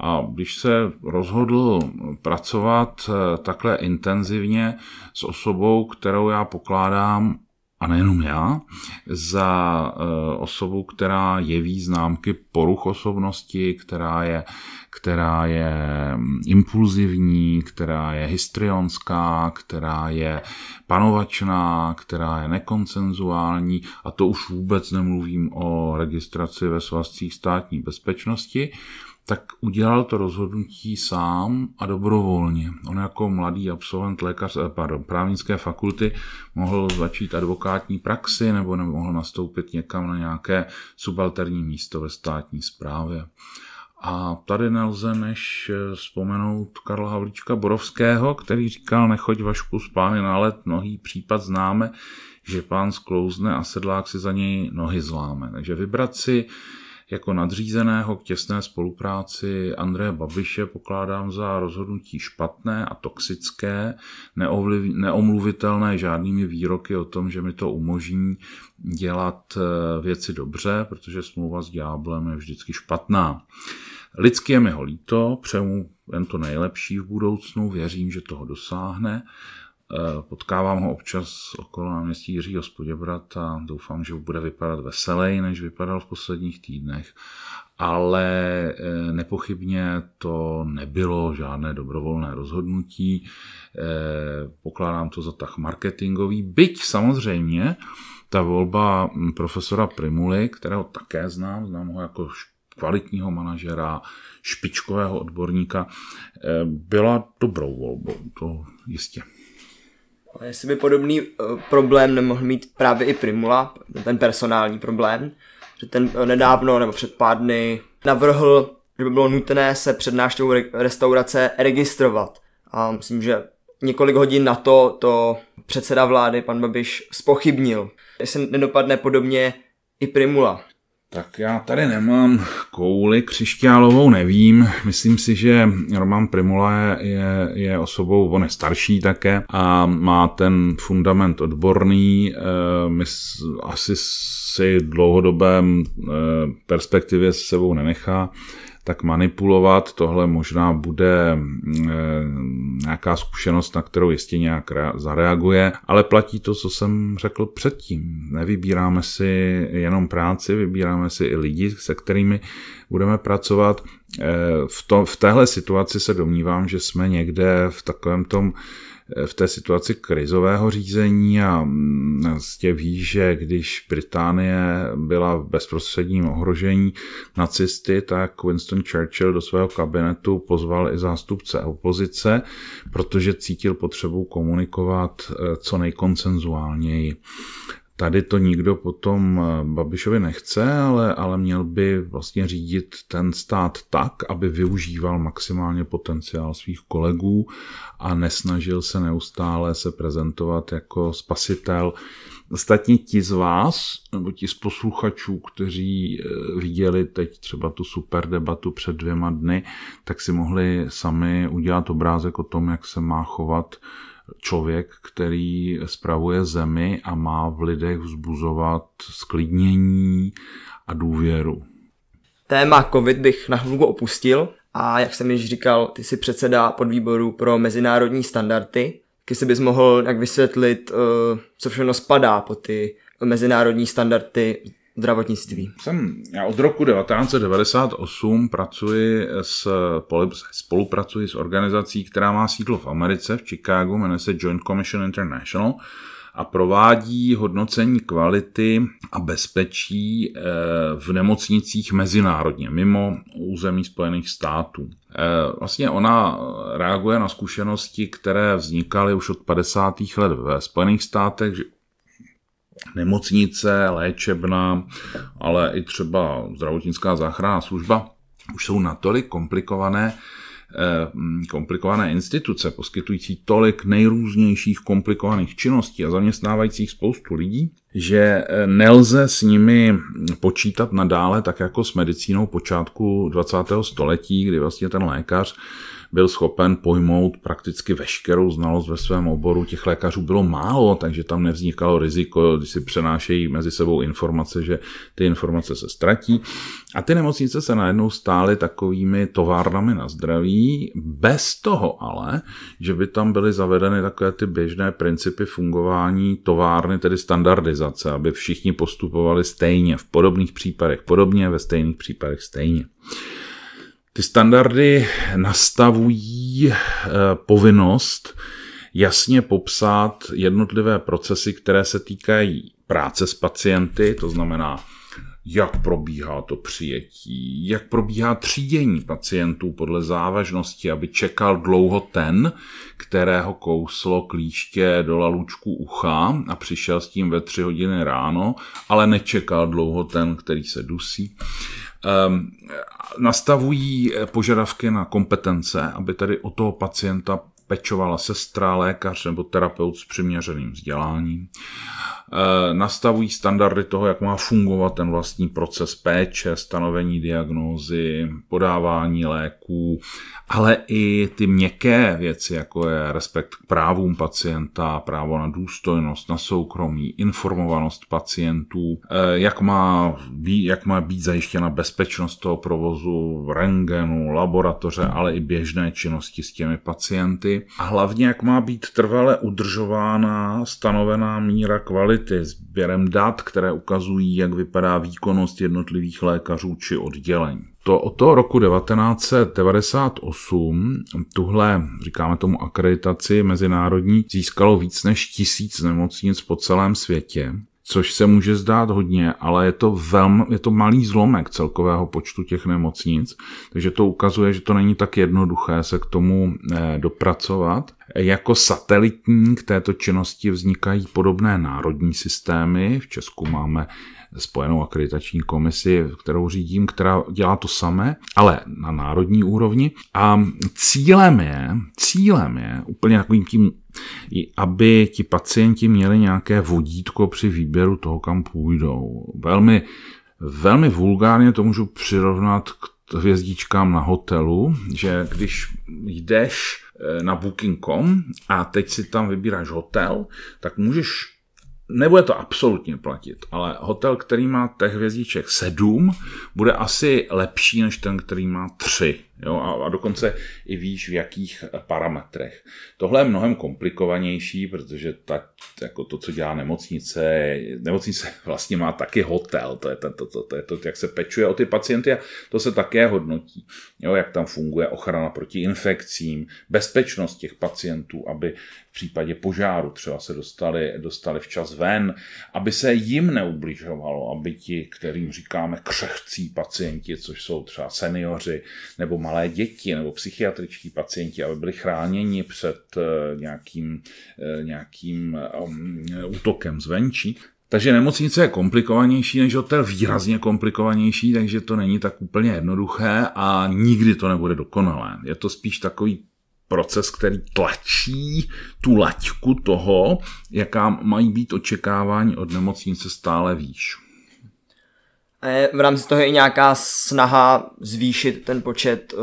A když se rozhodl pracovat e, takhle intenzivně s osobou, kterou já pokládám a nejenom já, za uh, osobu, která jeví známky poruch osobnosti, která je, která je mm, impulzivní, která je histrionská, která je panovačná, která je nekoncenzuální a to už vůbec nemluvím o registraci ve svazcích státní bezpečnosti, tak udělal to rozhodnutí sám a dobrovolně. On jako mladý absolvent lékař, eh, pardon, právnické fakulty mohl začít advokátní praxi nebo mohl nastoupit někam na nějaké subalterní místo ve státní správě. A tady nelze než eh, vzpomenout Karla Havlíčka Borovského, který říkal, nechoď vašku z pány na let, mnohý případ známe, že pán sklouzne a sedlák si za něj nohy zláme. Takže vybrat si jako nadřízeného k těsné spolupráci Andreje Babiše pokládám za rozhodnutí špatné a toxické, neomluvitelné žádnými výroky o tom, že mi to umožní dělat eh, věci dobře, protože smlouva s ďáblem je vždycky špatná. Lidsky je mi ho líto, přeju jen to nejlepší v budoucnu, věřím, že toho dosáhne. Eh, potkávám ho občas okolo náměstí Jiřího Spoděbrat a doufám, že bude vypadat veselej, než vypadal v posledních týdnech. Ale eh, nepochybně to nebylo žádné dobrovolné rozhodnutí. Eh, pokládám to za tak marketingový. Byť samozřejmě ta volba profesora Primuly, kterého také znám, znám ho jako kvalitního manažera, špičkového odborníka, byla dobrou volbou, to jistě. Jestli by podobný uh, problém nemohl mít právě i Primula, ten personální problém, že ten uh, nedávno nebo před pár dny navrhl, že by bylo nutné se před návštěvou re- restaurace registrovat. A myslím, že několik hodin na to to předseda vlády, pan Babiš, spochybnil. Jestli nedopadne podobně i Primula. Tak já tady nemám kouli křišťálovou, nevím. Myslím si, že Roman Primula je, je osobou, on je starší také a má ten fundament odborný. Eh, my asi si dlouhodobém eh, perspektivě s sebou nenechá tak manipulovat. Tohle možná bude mm, eh, nějaká zkušenost, na kterou jistě nějak zareaguje, ale platí to, co jsem řekl předtím. Nevybíráme si jenom práci, vybíráme si i lidi, se kterými budeme pracovat. Eh, v, to, v téhle situaci se domnívám, že jsme někde v takovém tom v té situaci krizového řízení a vlastně ví, že když Británie byla v bezprostředním ohrožení nacisty, tak Winston Churchill do svého kabinetu pozval i zástupce opozice, protože cítil potřebu komunikovat eh, co nejkoncenzuálněji. Tady to nikdo potom eh, Babišovi nechce, ale, ale měl by vlastně řídit ten stát tak, aby využíval maximálně potenciál svých kolegů a nesnažil se neustále se prezentovat jako spasitel. Ostatně ti z vás, nebo ti z posluchačů, kteří eh, viděli teď třeba tu super debatu před dvěma dny, tak si mohli sami udělat obrázek o tom, jak se má chovat člověk, který spravuje zemi a má v lidech vzbuzovat sklidnění a důvěru. Téma COVID bych na chvilku opustil a jak jsem již říkal, ty jsi předseda podvýboru pro mezinárodní standardy. Když bys mohl jak vysvětlit, eh, co všechno spadá po ty mezinárodní standardy zdravotnictví? Jsem, já od roku 1998 pracuji s, spolupracuji s organizací, která má sídlo v Americe, v Chicagu, jmenuje se Joint Commission International a provádí hodnocení kvality a bezpečí eh, v nemocnicích mezinárodně, mimo území Spojených států. Eh, vlastně ona reaguje na zkušenosti, které vznikaly už od 50. let ve Spojených státech, nemocnice, léčebna, ale i třeba zdravotnická záchranná služba už jsou natolik komplikované, eh, komplikované instituce, poskytující tolik nejrůznějších komplikovaných činností a zaměstnávajících spoustu lidí, že eh, nelze s nimi počítat nadále tak jako s medicínou počátku 20. století, kdy vlastně ten lékař byl schopen pojmout prakticky veškerou znalost ve svém oboru. Těch lékařů bylo málo, takže tam nevznikalo riziko, když si přenášejí mezi sebou informace, že ty informace se ztratí. A ty nemocnice se najednou stály takovými továrnami na zdraví, bez toho ale, že by tam byly zavedeny takové ty běžné principy fungování továrny, tedy standardizace, aby všichni postupovali stejně, v podobných případech podobně, ve stejných případech stejně. Ty standardy nastavují eh, povinnost jasně popsat jednotlivé procesy, které se týkají práce s pacienty, to znamená, jak probíhá to přijetí, jak probíhá třídění pacientů podle závažnosti, aby čekal dlouho ten, kterého kouslo klíště do lalučku ucha a přišel s tím ve tři hodiny ráno, ale nečekal dlouho ten, který se dusí. Um, nastavují požadavky na kompetence, aby tady o toho pacienta pečovala sestra, lékař nebo terapeut s přiměřeným vzděláním. eh, nastavují standardy toho, jak má fungovat ten vlastní proces péče, stanovení diagnózy, podávání léků, ale i ty měkké věci, jako je respekt k právům pacienta, právo na důstojnost, na soukromí, informovanost pacientů, eh, jak má být, jak má být zajištěna bezpečnost toho provozu, rengenu, laboratoře, ale i běžné činnosti s těmi pacienty. A hlavně, jak má být trvale udržována stanovená míra kvality sběrem dat, které ukazují, jak vypadá výkonnost jednotlivých lékařů či oddělení. To od toho roku 1998 tuhle, říkáme tomu akreditaci mezinárodní, získalo víc než tisíc nemocnic po celém světě což se může zdát hodně, ale je to velmi, je to malý zlomek celkového počtu těch nemocnic, takže to ukazuje, že to není tak jednoduché se k tomu eh, dopracovat. Jako satelitní k této činnosti vznikají podobné národní systémy. V Česku máme spojenou akreditační komisi, kterou řídím, která dělá to samé, ale na národní úrovni. A cílem je, cílem je úplně takovým tím aby ti pacienti měli nějaké vodítko při výběru toho, kam půjdou. Velmi, velmi vulgárně to můžu přirovnat k hvězdičkám na hotelu, že když jdeš eh, na booking.com a teď si tam vybíráš hotel, tak můžeš nebude to absolutně platit, ale hotel, který má těch hvězdiček sedm, bude asi lepší než ten, který má tři. Jo, a, a dokonce i víš, v jakých parametrech. Tohle je mnohem komplikovanější, protože ta, jako to, co dělá nemocnice, nemocnice vlastně má taky hotel, to je to, to, to, to, je to jak se pečuje o ty pacienty a to se také hodnotí, jo, jak tam funguje ochrana proti infekcím, bezpečnost těch pacientů, aby v případě požáru třeba se dostali, dostali včas ven, aby se jim neubližovalo, aby ti, kterým říkáme křehcí pacienti, což jsou třeba seniori nebo malé děti nebo psychiatričtí pacienti, aby byli chráněni před eh, nějakým, eh, nějakým um, útokem zvenčí. Takže nemocnice je komplikovanější než hotel, výrazně komplikovanější, takže to není tak úplně jednoduché a nikdy to nebude dokonalé. Je to spíš takový proces, který tlačí tu laťku toho, jaká mají být očekávání od nemocnice stále výš. A je v rámci toho i nějaká snaha zvýšit ten počet uh,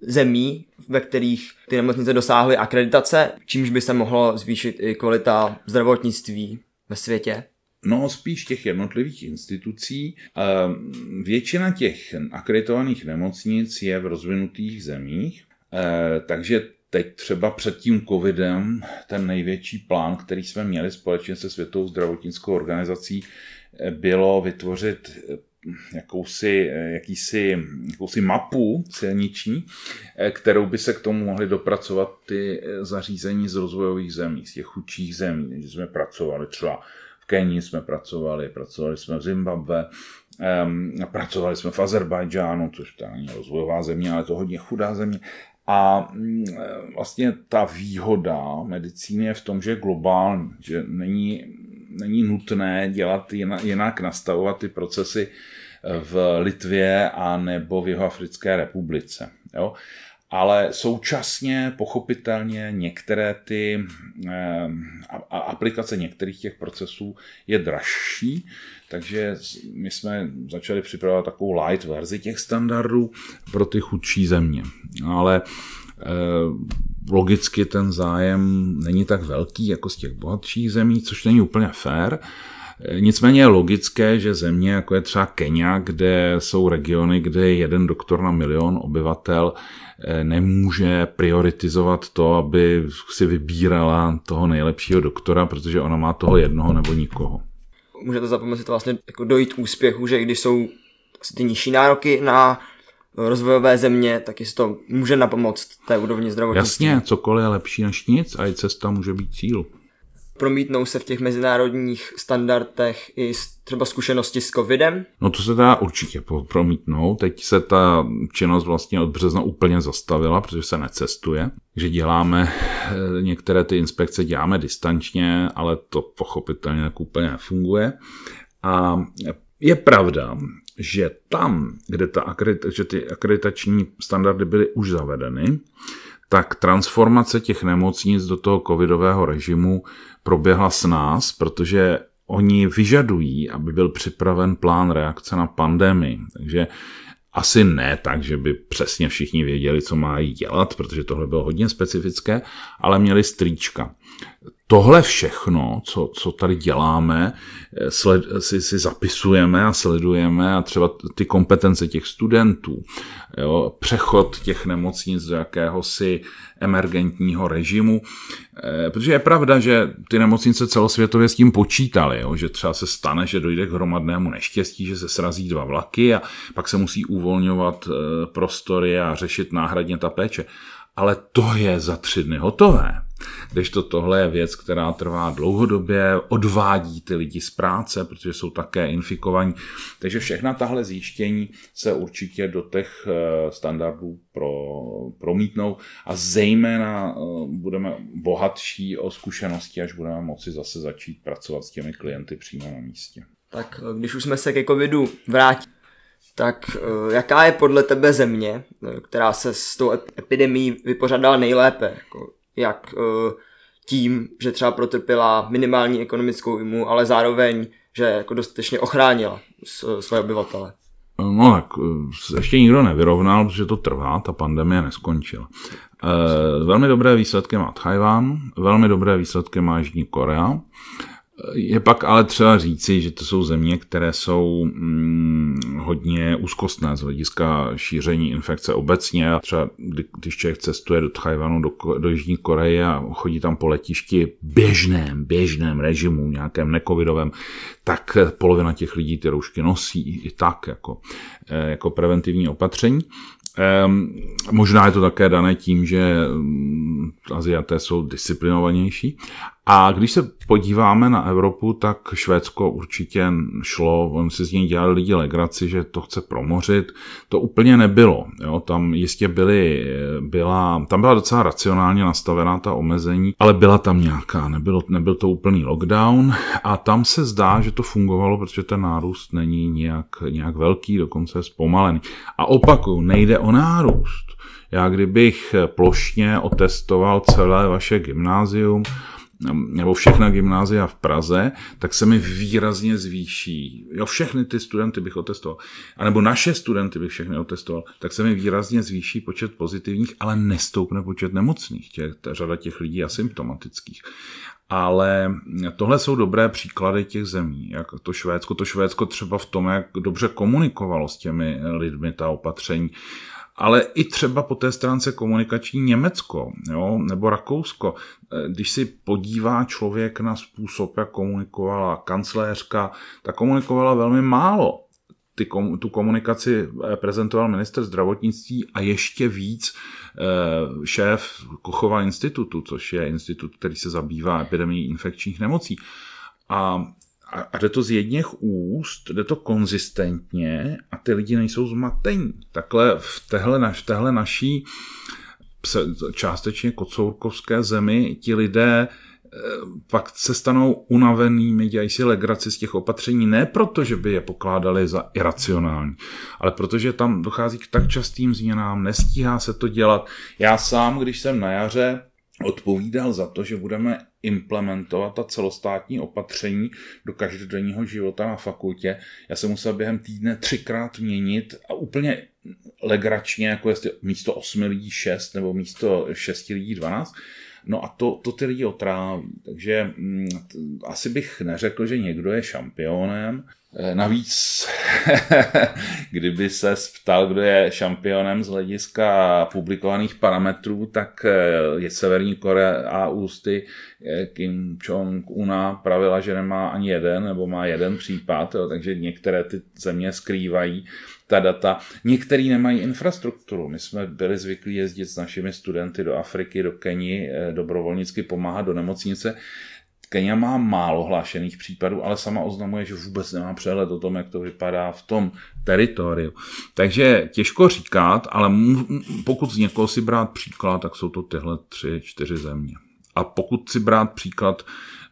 zemí, ve kterých ty nemocnice dosáhly akreditace, čímž by se mohlo zvýšit i kvalita zdravotnictví ve světě? No, spíš těch jednotlivých institucí. Ehm, většina těch akreditovaných nemocnic je v rozvinutých zemích, eh, takže teď třeba před tím covidem ten největší plán, který jsme měli společně se Světovou zdravotnickou organizací, eh, bylo vytvořit jakousi, jakýsi, jakousi mapu silniční, eh, kterou by se k tomu mohly dopracovat ty eh, zařízení z rozvojových zemí, z těch chudších zemí. Takže jsme pracovali třeba v Kenii jsme pracovali, pracovali jsme v Zimbabwe, pracovali jsme v Azerbajdžánu, což to není rozvojová země, ale to hodně chudá země. A mm, vlastně ta výhoda medicíny je v tom, že je globální, že není, není nutné dělat jinak, nastavovat ty procesy v Litvě a nebo v Jihoafrické republice. Jo? Ale současně pochopitelně některé ty eh, aplikace některých těch procesů je dražší, takže my jsme začali připravovat takovou light verzi těch standardů pro ty chudší země. Ale eh, logicky ten zájem není tak velký jako z těch bohatších zemí, což není úplně fair. Nicméně je logické, že země, jako je třeba Kenia, kde jsou regiony, kde je jeden doktor na milion obyvatel, eh, nemůže prioritizovat to, aby si vybírala toho nejlepšího doktora, protože ona má toho jednoho nebo nikoho. Může to zapomoci to vlastně jako dojít k úspěchu, že když jsou ty nižší nároky na rozvojové země, tak jestli to může napomoct té úrovni zdravotnictví. Jasně, cokoliv je lepší než nic a i cesta může být cíl promítnou se v těch mezinárodních standardech i třeba zkušenosti s covidem? No to se dá určitě promítnout. Teď se ta činnost vlastně od března úplně zastavila, protože se necestuje. Že děláme, eh, některé ty inspekce děláme distančně, ale to pochopitelně tak úplně nefunguje. A je pravda, že tam, kde ta že ty akreditační standardy byly už zavedeny, tak transformace těch nemocnic do toho covidového režimu proběhla s nás, protože oni vyžadují, aby byl připraven plán reakce na pandemii. Takže asi ne tak, že by přesně všichni věděli, co mají dělat, protože tohle bylo hodně specifické, ale měli strýčka tohle všechno, co, co tady děláme, eh, sled, si, si zapisujeme a sledujeme a třeba ty kompetence těch studentů, jo, přechod těch nemocnic do jakéhosi emergentního režimu, e, protože je pravda, že ty nemocnice celosvětově s tím počítaly, jo, že třeba se stane, že dojde k hromadnému neštěstí, že se srazí dva vlaky a pak se musí uvolňovat e, prostory a řešit náhradně ta péče. Ale to je za tři dny hotové. Když to tohle je věc, která trvá dlouhodobě, odvádí ty lidi z práce, protože jsou také infikovaní. Takže všechna tahle zjištění se určitě do těch eh, standardů pro, promítnou a zejména eh, budeme bohatší o zkušenosti, až budeme moci zase začít pracovat s těmi klienty přímo na místě. Tak eh, když už jsme se ke covidu vrátili, tak jaká je podle tebe země, která se s tou epidemí vypořádala nejlépe? Jako jak uh, tím, že třeba protrpěla minimální ekonomickou imu, ale zároveň, že jako dostatečně ochránila své obyvatele. No tak eh, ještě nikdo nevyrovnal, protože to trvá, ta pandemie neskončila. Velmi dobré výsledky má Tchajván, velmi dobré výsledky má Jižní Korea. Je pak ale třeba říci, že to jsou země, které jsou mm, hodně úzkostné z hlediska šíření infekce obecně. A třeba když člověk cestuje do Tchajvanu, do, do Jižní Koreje a chodí tam po letišti běžném, běžném režimu, nějakém necovidovém, tak polovina těch lidí ty roušky nosí i tak jako, eh, jako preventivní opatření. Um, možná je to také dané tím, že um, Aziaté jsou disciplinovanější. A když se podíváme na Evropu, tak Švédsko určitě šlo, on si z něj dělali lidi legraci, že to chce promořit. To úplně nebylo. Jo? Tam jistě byly, byla, tam byla docela racionálně nastavená ta omezení, ale byla tam nějaká, nebylo, nebyl to úplný lockdown a tam se zdá, že to fungovalo, protože ten nárůst není nějak, nějak velký, dokonce je zpomalený. A opakuju, nejde o nárůst. Já kdybych plošně otestoval celé vaše gymnázium, nebo všechna gymnázia v Praze, tak se mi výrazně zvýší. Jo, všechny ty studenty bych otestoval. A nebo naše studenty bych všechny otestoval, tak se mi výrazně zvýší počet pozitivních, ale nestoupne počet nemocných. Těch, řada těch lidí asymptomatických. Ale tohle jsou dobré příklady těch zemí, jak to Švédsko. To Švédsko třeba v tom, jak dobře komunikovalo s těmi lidmi ta opatření ale i třeba po té stránce komunikační Německo jo, nebo Rakousko. Eh, když si podívá člověk na způsob, jak komunikovala kancléřka, tak komunikovala velmi málo. Ty, tu komunikaci prezentoval minister zdravotnictví a ještě víc eh, šéf Kochova institutu, což je institut, který se zabývá epidemií infekčních nemocí. A a, jde to z jedněch úst, jde to konzistentně a ty lidi nejsou zmatení. Takhle v téhle, v téhle naší částečně kocourkovské zemi ti lidé eh, pak se stanou unavenými, dělají si legraci z těch opatření, ne proto, že by je pokládali za iracionální, ale protože tam dochází k tak častým změnám, nestíhá se to dělat. Já sám, když jsem na jaře odpovídal za to, že budeme implementovat ta celostátní opatření do každodenního života na fakultě. Já jsem musel během týdne třikrát měnit a úplně legračně, jako jestli místo 8 lidí 6 nebo místo 6 lidí 12. No a to, to ty lidi otráví. Takže hm, asi bych neřekl, že někdo je šampionem, Eh, navíc, kdyby se ptal, kdo je šampionem z hlediska publikovaných parametrů, tak eh, je Severní Korea a ústy eh, Kim Jong-una pravila, že nemá ani jeden, nebo má jeden případ, jo, takže některé ty země skrývají ta data. Některý nemají infrastrukturu. My jsme byli zvyklí jezdit s našimi studenty do Afriky, do Keni, dobrovolnicky pomáhat do nemocnice Kenia má málo hlášených případů, ale sama oznamuje, že vůbec nemá přehled o tom, jak to vypadá v tom teritoriu. Takže těžko říkat, ale pokud z někoho si brát příklad, tak jsou to tyhle tři, čtyři země. A pokud si brát příklad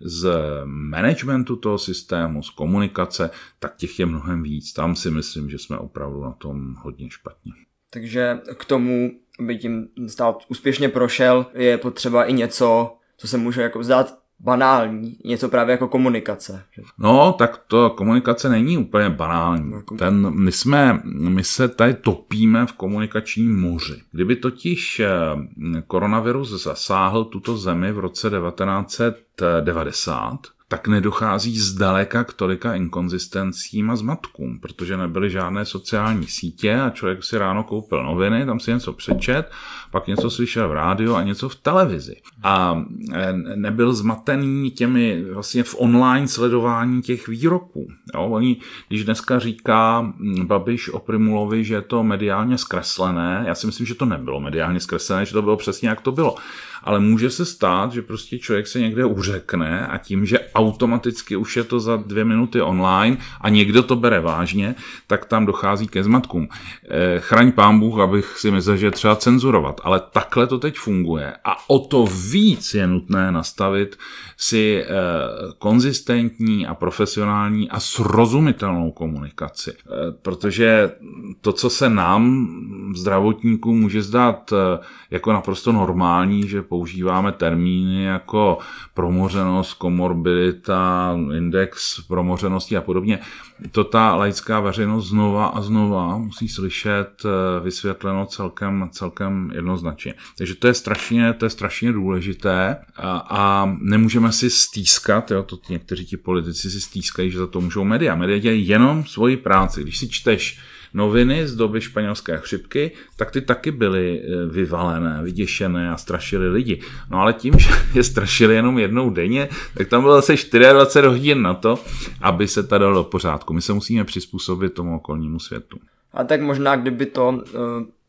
z managementu toho systému, z komunikace, tak těch je mnohem víc. Tam si myslím, že jsme opravdu na tom hodně špatně. Takže k tomu, aby tím stát úspěšně prošel, je potřeba i něco, co se může jako zdát banální, něco právě jako komunikace. No, tak to komunikace není úplně banální. Ten, my, jsme, my se tady topíme v komunikačním moři. Kdyby totiž eh, koronavirus zasáhl tuto zemi v roce 1990, tak nedochází zdaleka k tolika inkonzistencím a zmatkům, protože nebyly žádné sociální sítě a člověk si ráno koupil noviny, tam si něco přečet, pak něco slyšel v rádiu a něco v televizi. A e, nebyl zmatený těmi vlastně v online sledování těch výroků. Jo, oni, když dneska říká Babiš o Primulovi, že je to mediálně zkreslené, já si myslím, že to nebylo mediálně zkreslené, že to bylo přesně jak to bylo ale může se stát, že prostě člověk se někde uřekne a tím, že automaticky už je to za dvě minuty online a někdo to bere vážně, tak tam dochází ke zmatkům. Eh, chraň pán Bůh, abych si myslel, že třeba cenzurovat, ale takhle to teď funguje a o to víc je nutné nastavit si eh, konzistentní a profesionální a srozumitelnou komunikaci. Eh, protože to, co se nám, zdravotníkům, může zdát jako naprosto normální, že používáme termíny jako promořenost, komorbidita, index promořenosti a podobně. To ta laická veřejnost znova a znova musí slyšet eh, vysvětleno celkem, celkem jednoznačně. Takže to je strašně, to je strašně důležité a, a nemůžeme si stýskat, jo, to někteří ti politici si stýskají, že za to můžou média. Média dělají jenom svoji práci. Když si čteš noviny z doby španělské chřipky, tak ty taky byly e, vyvalené, vyděšené a strašily lidi. No ale tím, že je strašili jenom jednou denně, tak tam bylo zase 24 hodin na to, aby se to dalo do pořádku. My se musíme přizpůsobit tomu okolnímu světu. A tak možná, kdyby to e,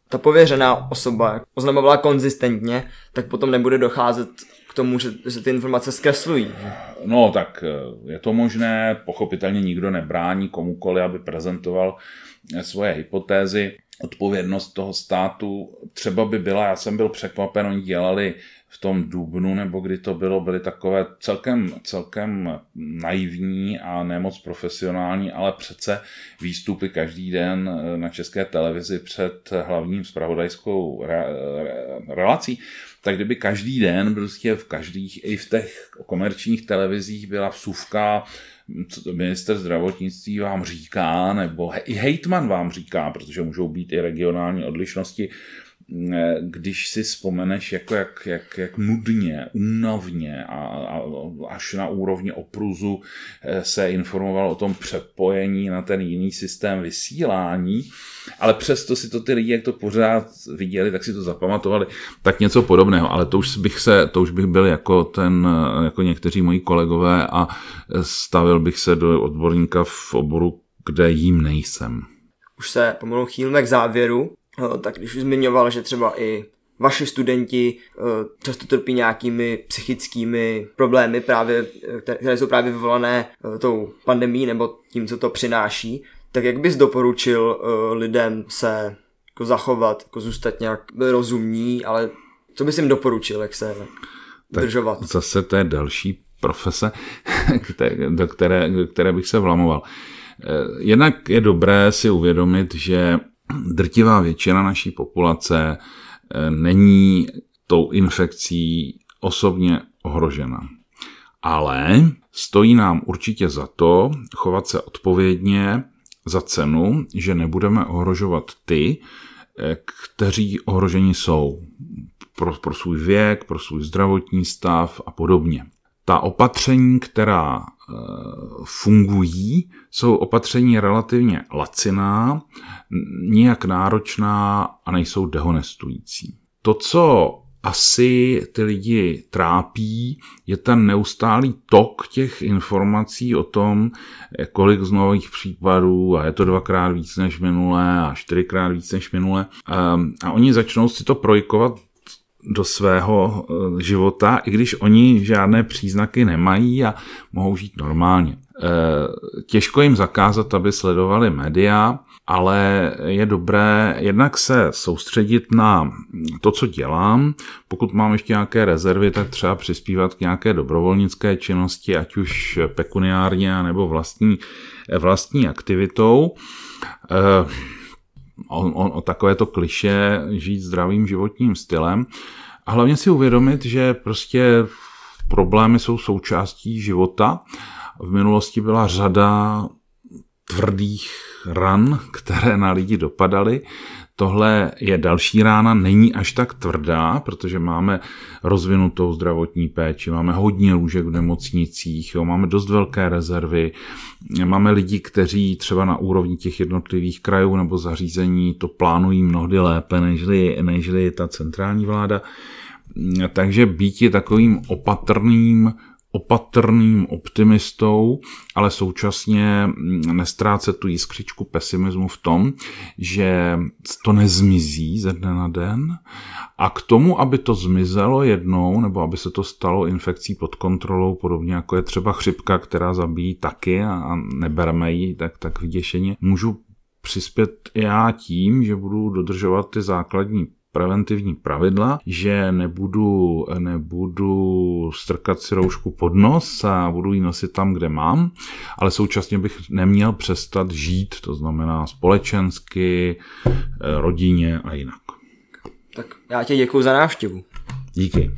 ta pověřená osoba oznamovala konzistentně, tak potom nebude docházet k tomu, že se ty informace zkreslují. No tak e, je to možné, pochopitelně nikdo nebrání komukoli, aby prezentoval svoje hypotézy. Odpovědnost toho státu třeba by byla, já jsem byl překvapen, oni dělali v tom dubnu, nebo kdy to bylo, byly takové celkem, celkem naivní a nemoc profesionální, ale přece výstupy každý den na české televizi před hlavním spravodajskou re, re, relací. Tak kdyby každý den prostě v každých, i v těch komerčních televizích byla vsuvka co minister zdravotnictví vám říká, nebo i hejtman vám říká, protože můžou být i regionální odlišnosti, když si vzpomeneš, jako jak, jak, jak nudně, únavně a, a až na úrovni opruzu eh, se informoval o tom přepojení na ten jiný systém vysílání, ale přesto si to ty lidi, jak to pořád viděli, tak si to zapamatovali, tak něco podobného, ale to už bych se, to už bych byl jako ten, jako někteří moji kolegové a stavil bych se do odborníka v oboru, kde jím nejsem. Už se pomalu chýlíme k závěru, eh, tak když už zmiňoval, že třeba i vaši studenti eh, často trpí nějakými psychickými problémy, právě, eh, které jsou právě vyvolané tou pandemí nebo tím, co to přináší, tak jak bys doporučil lidem se jako zachovat, jako zůstat nějak rozumní, ale co bys jim doporučil, jak se držovat? Zase to je další profese, do které, do které bych se vlamoval. Eh, jednak je dobré si uvědomit, že drtivá většina naší populace eh, není tou infekcí osobně ohrožena. Ale stojí nám určitě za to chovat se odpovědně za cenu, že nebudeme ohrožovat ty, eh, kteří ohroženi jsou pro, pro svůj věk, pro svůj zdravotní stav a podobně. Ta opatření, která fungují, jsou opatření relativně laciná, nijak náročná a nejsou dehonestující. To, co asi ty lidi trápí, je ten neustálý tok těch informací o tom, kolik z nových případů a je to dvakrát víc než minulé a čtyřikrát víc než minulé. A, ehm, a oni začnou si to projikovat do svého eh, života, i když oni žádné příznaky nemají a mohou žít normálně. Eh, těžko jim zakázat, aby sledovali média, ale je dobré jednak se soustředit na to, co dělám. Pokud mám ještě nějaké rezervy, tak třeba přispívat k nějaké dobrovolnické činnosti, ať už pekuniárně nebo vlastní, vlastní aktivitou. Eh, o, o, o takovéto kliše žít zdravým životním stylem a hlavně si uvědomit, že prostě problémy jsou součástí života. V minulosti byla řada tvrdých ran, které na lidi dopadaly. Tohle je další rána, není až tak tvrdá, protože máme rozvinutou zdravotní péči, máme hodně lůžek v nemocnicích, jo, máme dost velké rezervy, máme lidi, kteří třeba na úrovni těch jednotlivých krajů nebo zařízení to plánují mnohdy lépe, nežli, nežli ta centrální vláda. Takže být je takovým opatrným opatrným optimistou, ale současně nestrácet tu jiskřičku pesimismu v tom, že to nezmizí ze dne na den. A k tomu, aby to zmizelo jednou, nebo aby se to stalo infekcí pod kontrolou, podobně jako je třeba chřipka, která zabíjí taky a nebereme ji tak, tak vyděšeně, můžu přispět já tím, že budu dodržovat ty základní preventivní pravidla, že nebudu, nebudu strkat si roušku pod nos a budu ji nosit tam, kde mám, ale současně bych neměl přestat žít, to znamená společensky, rodině a jinak. Tak já ti děkuji za návštěvu. Díky.